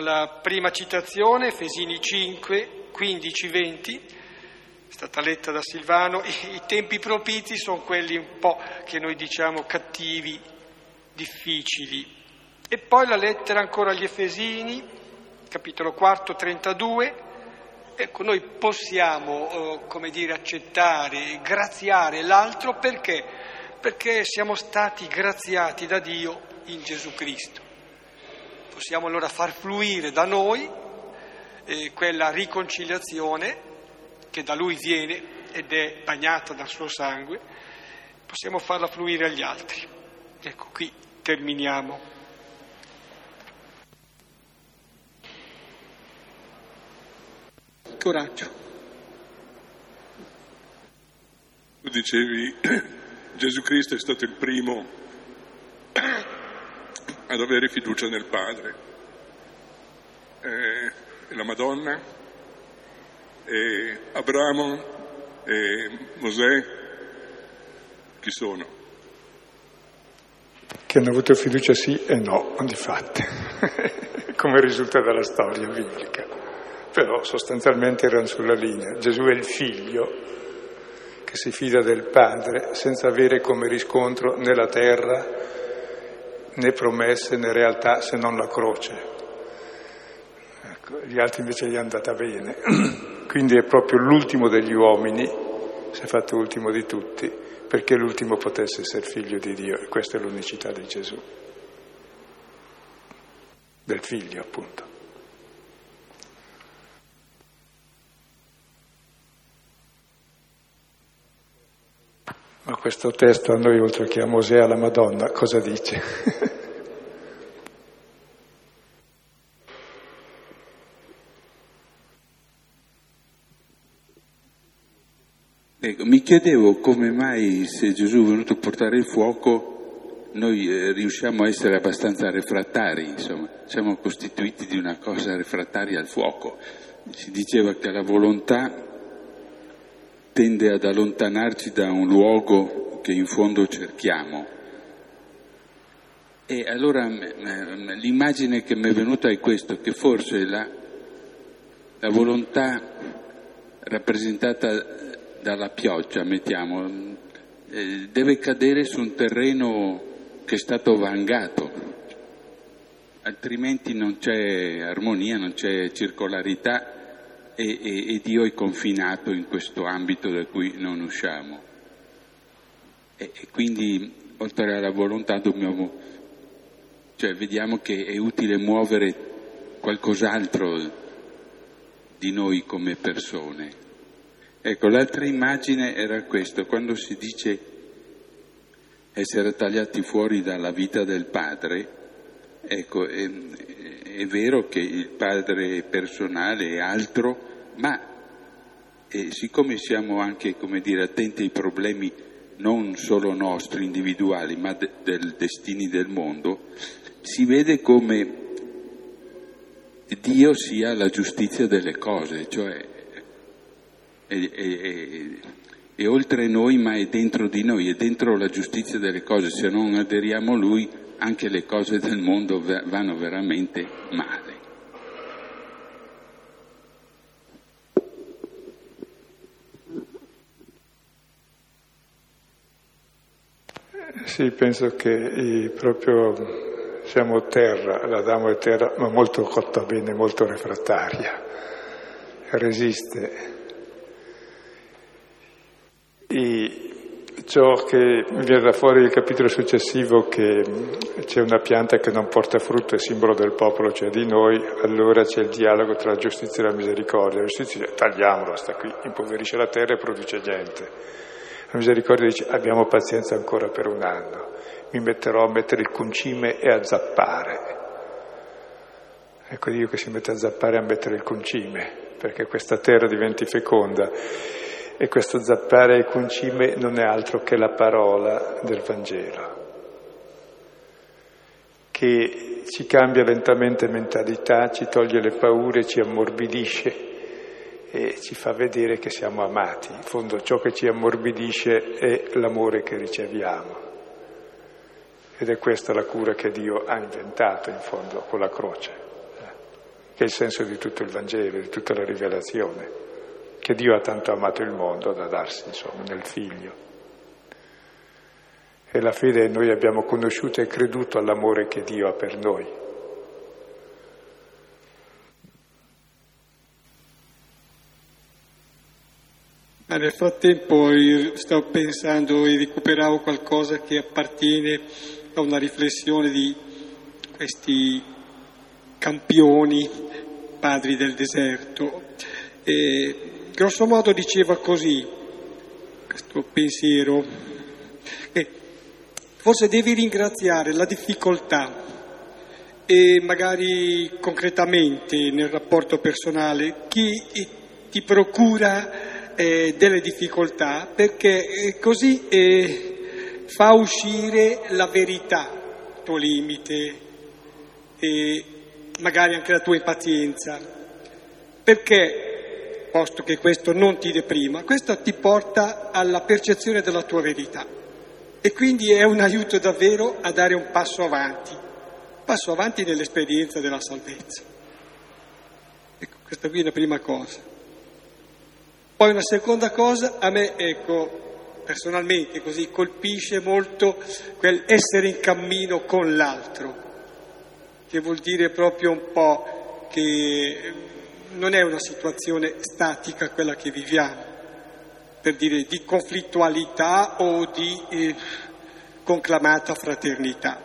La prima citazione, Efesini 5, 15, 20, è stata letta da Silvano, i, tempi propizi sono quelli un po' che noi diciamo cattivi, difficili. E poi la lettera ancora agli Efesini, capitolo 4, 32, Ecco, noi possiamo, eh, come dire, accettare, graziare l'altro perché? Perché siamo stati graziati da Dio in Gesù Cristo. Possiamo allora far fluire da noi eh, quella riconciliazione che da lui viene ed è bagnata dal suo sangue, possiamo farla fluire agli altri. Ecco, qui terminiamo. Coraggio. Tu dicevi, Gesù Cristo è stato il primo ad avere fiducia nel Padre. Eh, la Madonna e Abramo e Mosè, chi sono? Che hanno avuto fiducia sì e no, di fatti, come risulta dalla storia biblica. Però sostanzialmente erano sulla linea. Gesù è il figlio, che si fida del Padre senza avere come riscontro né la terra né promesse né realtà se non la croce. Ecco, gli altri invece gli è andata bene. Quindi è proprio l'ultimo degli uomini, si è fatto ultimo di tutti, perché l'ultimo potesse essere figlio di Dio. E questa è l'unicità di Gesù, del figlio appunto. Ma questo testo a noi, oltre che a Mosè e alla Madonna, cosa dice? ecco, mi chiedevo come mai se Gesù è venuto a portare il fuoco noi eh, riusciamo a essere abbastanza refrattari, insomma, siamo costituiti di una cosa refrattaria al fuoco. Si diceva che la volontà tende ad allontanarci da un luogo che in fondo cerchiamo. E allora l'immagine che mi è venuta è questo, che forse la, la volontà rappresentata dalla pioggia, mettiamo, eh, deve cadere su un terreno che è stato vangato, altrimenti non c'è armonia, non c'è circolarità e, e, e, Dio è confinato in questo ambito da cui non usciamo. E, e quindi, oltre alla volontà, dobbiamo, cioè, vediamo che è utile muovere qualcos'altro di noi come persone. Ecco, l'altra immagine era questa, quando si dice essere tagliati fuori dalla vita del Padre, ecco, è, vero che il Padre personale è altro, ma eh, siccome siamo anche, dire, attenti ai problemi non solo nostri, individuali, ma de- del destini del mondo, si vede come Dio sia la giustizia delle cose, cioè è, è, è, è, oltre noi ma è dentro di noi, è dentro la giustizia delle cose, se non aderiamo a Lui anche le cose del mondo vanno veramente male. Sì, penso che proprio siamo terra, l'Adamo è terra, ma molto cotta bene, molto refrattaria, resiste. E ciò che da fuori il capitolo successivo, che c'è una pianta che non porta frutto, è simbolo del popolo, cioè di noi, allora c'è il dialogo tra la giustizia e la misericordia. La giustizia dice tagliamola, sta qui, impoverisce la terra e produce niente. La misericordia dice abbiamo pazienza ancora per un anno, mi metterò a mettere il concime e a zappare. Ecco Dio che si mette a zappare e a mettere il concime, perché questa terra diventi feconda. E questo zappare il concime non è altro che la parola del Vangelo, che ci cambia lentamente mentalità, ci toglie le paure, ci ammorbidisce e ci fa vedere che siamo amati. In fondo ciò che ci ammorbidisce è l'amore che riceviamo. Ed è questa la cura che Dio ha inventato in fondo con la croce, eh, che è il senso di tutto il Vangelo, di tutta la rivelazione, che Dio ha tanto amato il mondo da darsi insomma nel figlio. E la fede noi abbiamo conosciuto e creduto all'amore che Dio ha per noi. Nel frattempo sto pensando e recuperavo qualcosa che appartiene a una riflessione di questi campioni, padri del deserto. E, grosso modo diceva così, questo pensiero, che forse devi ringraziare la difficoltà e magari concretamente nel rapporto personale chi ti procura eh, delle difficoltà perché eh, così eh, fa uscire la verità, il tuo limite e magari anche la tua impazienza. Perché, posto che questo non ti deprima, questo ti porta alla percezione della tua verità e quindi è un aiuto davvero a dare un passo avanti, passo avanti nell'esperienza della salvezza. Ecco, questa qui è la prima cosa. Poi una seconda cosa, a me, ecco, personalmente così colpisce molto quel essere in cammino con l'altro, che vuol dire proprio un po' che non è una situazione statica quella che viviamo, per dire di conflittualità o di eh, conclamata fraternità.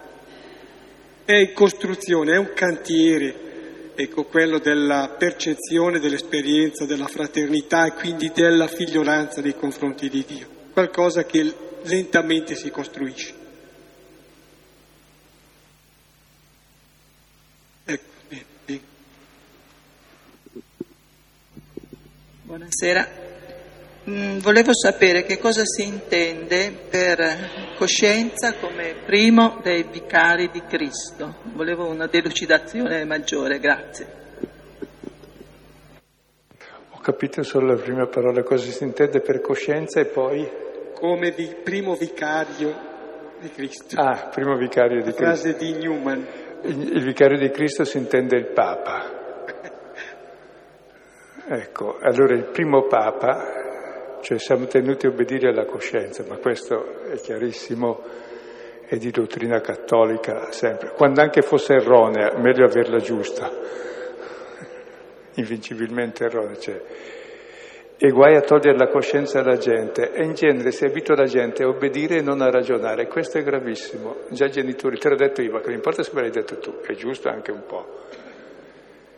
È in costruzione, è un cantiere ecco, quello della percezione dell'esperienza della fraternità e quindi della figliolanza nei confronti di Dio, qualcosa che lentamente si costruisce. Ecco, bene, bene. Buonasera. Mm, volevo sapere che cosa si intende per coscienza come primo dei vicari di Cristo. Volevo una delucidazione maggiore, grazie. Ho capito solo la prima parola, cosa si intende per coscienza e poi... Come vi, primo vicario di Cristo. Ah, primo vicario di Cristo. Frase di Newman. Il, il vicario di Cristo si intende il Papa. Ecco, allora il primo Papa cioè siamo tenuti a obbedire alla coscienza, ma questo è chiarissimo, è di dottrina cattolica sempre. Quando anche fosse erronea, meglio averla giusta, invincibilmente erronea. Cioè. E guai a togliere la coscienza alla gente, e in genere si abitua la gente a obbedire e non a ragionare, questo è gravissimo. Già i genitori, te l'ho detto io, ma che non importa se me l'hai detto tu, è giusto anche un po',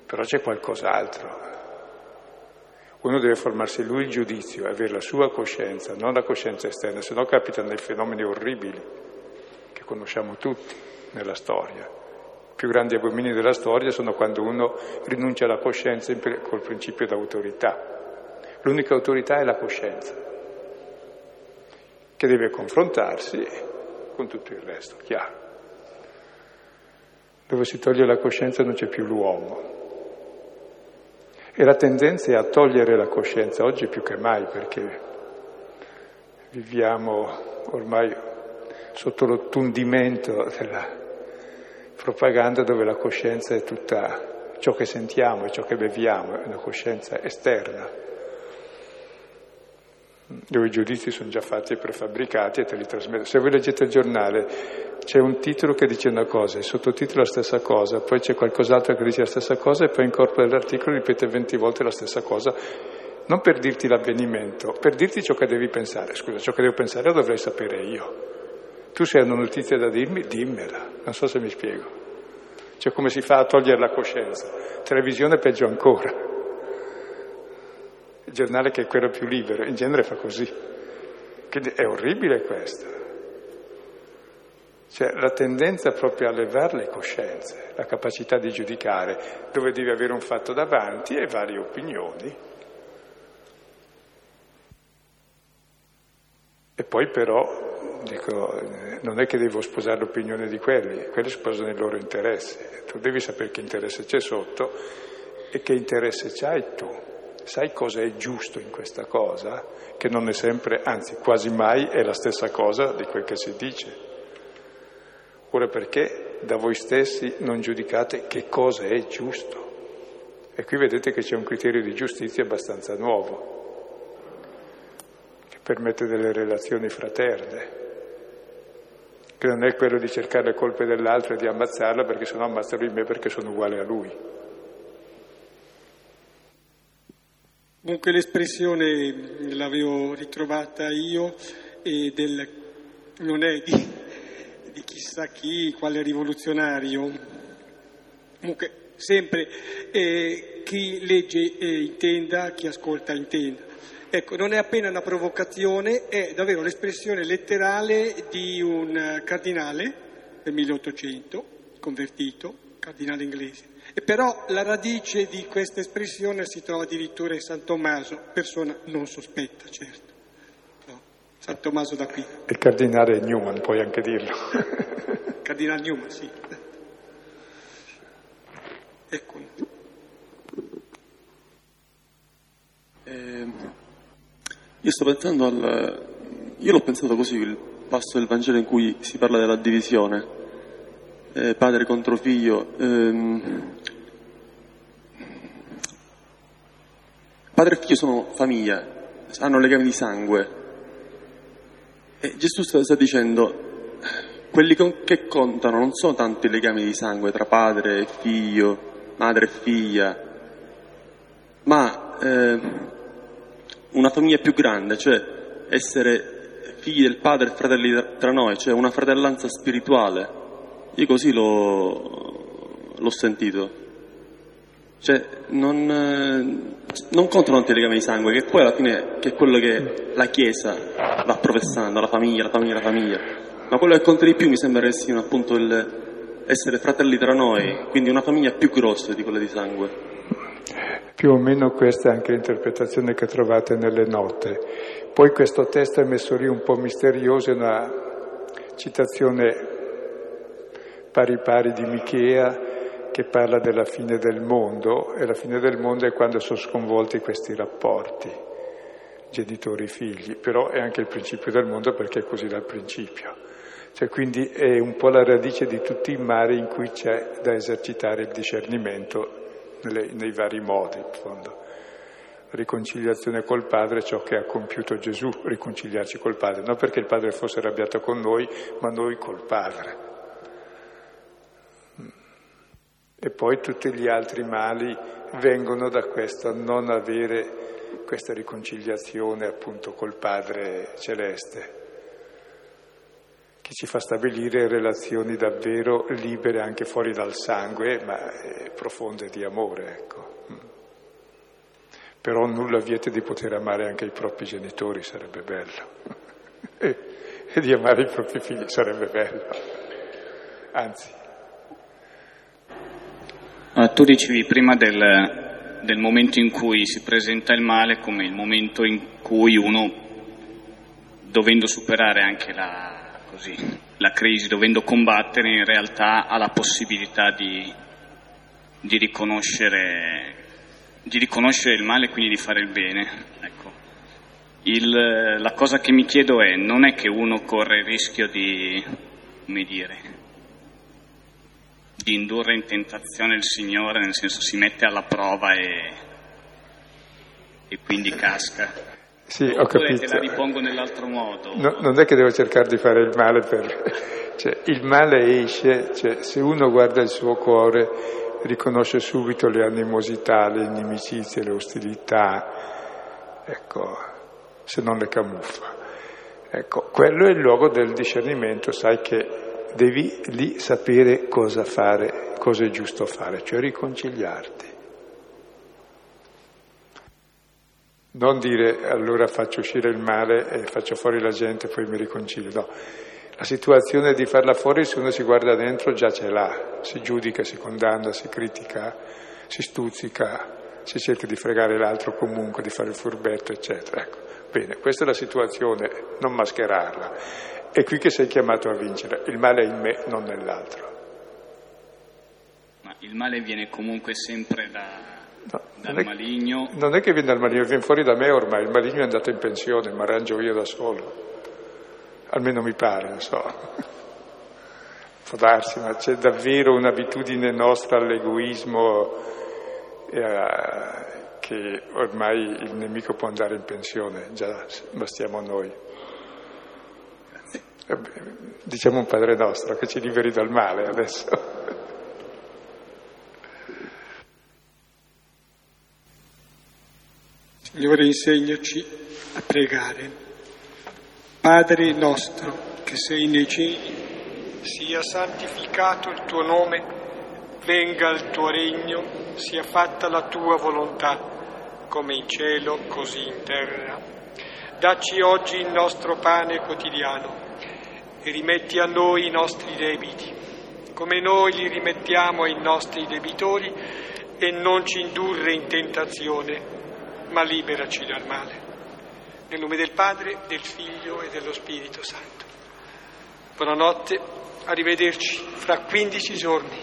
però c'è qualcos'altro. Uno deve formarsi lui il giudizio, avere la sua coscienza, non la coscienza esterna, se no capitano dei fenomeni orribili che conosciamo tutti nella storia. I più grandi abomini della storia sono quando uno rinuncia alla coscienza col principio d'autorità. L'unica autorità è la coscienza, che deve confrontarsi con tutto il resto, chiaro. Dove si toglie la coscienza non c'è più l'uomo, e la tendenza è a togliere la coscienza, oggi più che mai, perché viviamo ormai sotto l'ottundimento della propaganda dove la coscienza è tutta ciò che sentiamo e ciò che beviamo, è una coscienza esterna, dove i giudizi sono già fatti e prefabbricati e te li trasmettono. Se voi leggete il giornale c'è un titolo che dice una cosa, il sottotitolo la stessa cosa, poi c'è qualcos'altro che dice la stessa cosa e poi in corpo dell'articolo ripete 20 volte la stessa cosa, non per dirti l'avvenimento, per dirti ciò che devi pensare. Scusa, ciò che devo pensare lo dovrei sapere io. Tu se hai una notizia da dirmi, dimmela, non so se mi spiego. Cioè come si fa a togliere la coscienza? Televisione peggio ancora. Il giornale che è quello più libero, in genere fa così. Quindi è orribile questo. Cioè la tendenza proprio a levare le coscienze, la capacità di giudicare, dove devi avere un fatto davanti e varie opinioni. E poi però, dico, non è che devo sposare l'opinione di quelli, quelli sposano il loro interesse. Tu devi sapere che interesse c'è sotto e che interesse c'hai tu. Sai cosa è giusto in questa cosa? Che non è sempre, anzi quasi mai è la stessa cosa di quel che si dice oppure perché da voi stessi non giudicate che cosa è giusto. E qui vedete che c'è un criterio di giustizia abbastanza nuovo, che permette delle relazioni fraterne, che non è quello di cercare le colpe dell'altro e di ammazzarla perché sennò ammazza lui me perché sono uguale a lui. Comunque l'espressione l'avevo ritrovata io e del, non è di, di chissà chi, quale rivoluzionario, comunque sempre eh, chi legge eh, intenda, chi ascolta intenda. Ecco, non è appena una provocazione, è davvero l'espressione letterale di un cardinale del 1800, convertito, cardinale inglese. E però la radice di questa espressione si trova addirittura in San Tommaso, persona non sospetta, certo. San Tommaso d'Aquino. Il cardinale Newman, puoi anche dirlo. cardinale Newman, sì. Ecco. Eh, io sto pensando al... Io l'ho pensato così, il passo del Vangelo in cui si parla della divisione, eh, padre contro figlio. Ehm, padre e figlio sono famiglia, hanno legami di sangue. E Gesù sta, sta dicendo, quelli con, che contano non sono tanto i legami di sangue tra padre e figlio, madre e figlia, ma eh, una famiglia più grande, cioè essere figli del padre e fratelli tra noi, cioè una fratellanza spirituale. Io così l'ho, l'ho sentito. Cioè, non, non contano tanto i legami di sangue, che poi alla fine che è quello che la Chiesa va professando, la famiglia, la famiglia, la famiglia. Ma quello che conta di più mi sembra che appunto il essere fratelli tra noi, quindi una famiglia più grossa di quella di sangue. Più o meno questa è anche l'interpretazione che trovate nelle note. Poi questo testo è messo lì un po' misterioso, è una citazione pari pari di Michea che parla della fine del mondo e la fine del mondo è quando sono sconvolti questi rapporti genitori-figli, però è anche il principio del mondo perché è così dal principio. Cioè, quindi è un po' la radice di tutti i mari in cui c'è da esercitare il discernimento nelle, nei vari modi, in fondo. Riconciliazione col Padre, ciò che ha compiuto Gesù, riconciliarci col Padre, non perché il Padre fosse arrabbiato con noi, ma noi col Padre. E poi tutti gli altri mali vengono da questo non avere questa riconciliazione appunto col Padre Celeste, che ci fa stabilire relazioni davvero libere anche fuori dal sangue, ma eh, profonde di amore, ecco. Però nulla vieta di poter amare anche i propri genitori, sarebbe bello. e di amare i propri figli sarebbe bello. Anzi, Uh, tu dicevi prima del, del, momento in cui si presenta il male come il momento in cui uno, dovendo superare anche la, così, la crisi, dovendo combattere, in realtà ha la possibilità di, di, riconoscere, di riconoscere, il male e quindi di fare il bene. Ecco. Il, la cosa che mi chiedo è, non è che uno corre il rischio di, come dire, di indurre in tentazione il Signore, nel senso si mette alla prova e, e quindi casca. Sì, ho capito. te la ripongo nell'altro modo. No, non è che devo cercare di fare il male per... Cioè, il male esce, cioè, se uno guarda il suo cuore riconosce subito le animosità, le inimicizie, le ostilità, ecco, se non le camuffa. Ecco, quello è il luogo del discernimento, sai che devi lì sapere cosa fare, cosa è giusto fare, cioè riconciliarti. Non dire allora faccio uscire il male e faccio fuori la gente e poi mi riconcilio, no. La situazione di farla fuori, se uno si guarda dentro, già ce l'ha, si giudica, si condanna, si critica, si stuzzica, si cerca di fregare l'altro comunque, di fare il furbetto, eccetera. Ecco. Bene, questa è la situazione, non mascherarla. È qui che sei chiamato a vincere. Il male è in me, non nell'altro. Ma il male viene comunque sempre da, no, dal non è, maligno? Non è che viene dal maligno, viene fuori da me ormai. Il maligno è andato in pensione, mi arrangio io da solo. Almeno mi pare, non so. Può darsi, ma c'è davvero un'abitudine nostra all'egoismo eh, che ormai il nemico può andare in pensione, già bastiamo noi. Diciamo un Padre nostro che ci liberi dal male adesso. Signore, insegnaci a pregare. Padre nostro che sei nei cieli, sia santificato il tuo nome, venga il tuo regno, sia fatta la tua volontà, come in cielo, così in terra. Dacci oggi il nostro pane quotidiano e rimetti a noi i nostri debiti, come noi li rimettiamo ai nostri debitori, e non ci indurre in tentazione, ma liberaci dal male. Nel nome del Padre, del Figlio e dello Spirito Santo. Buonanotte, arrivederci fra 15 giorni.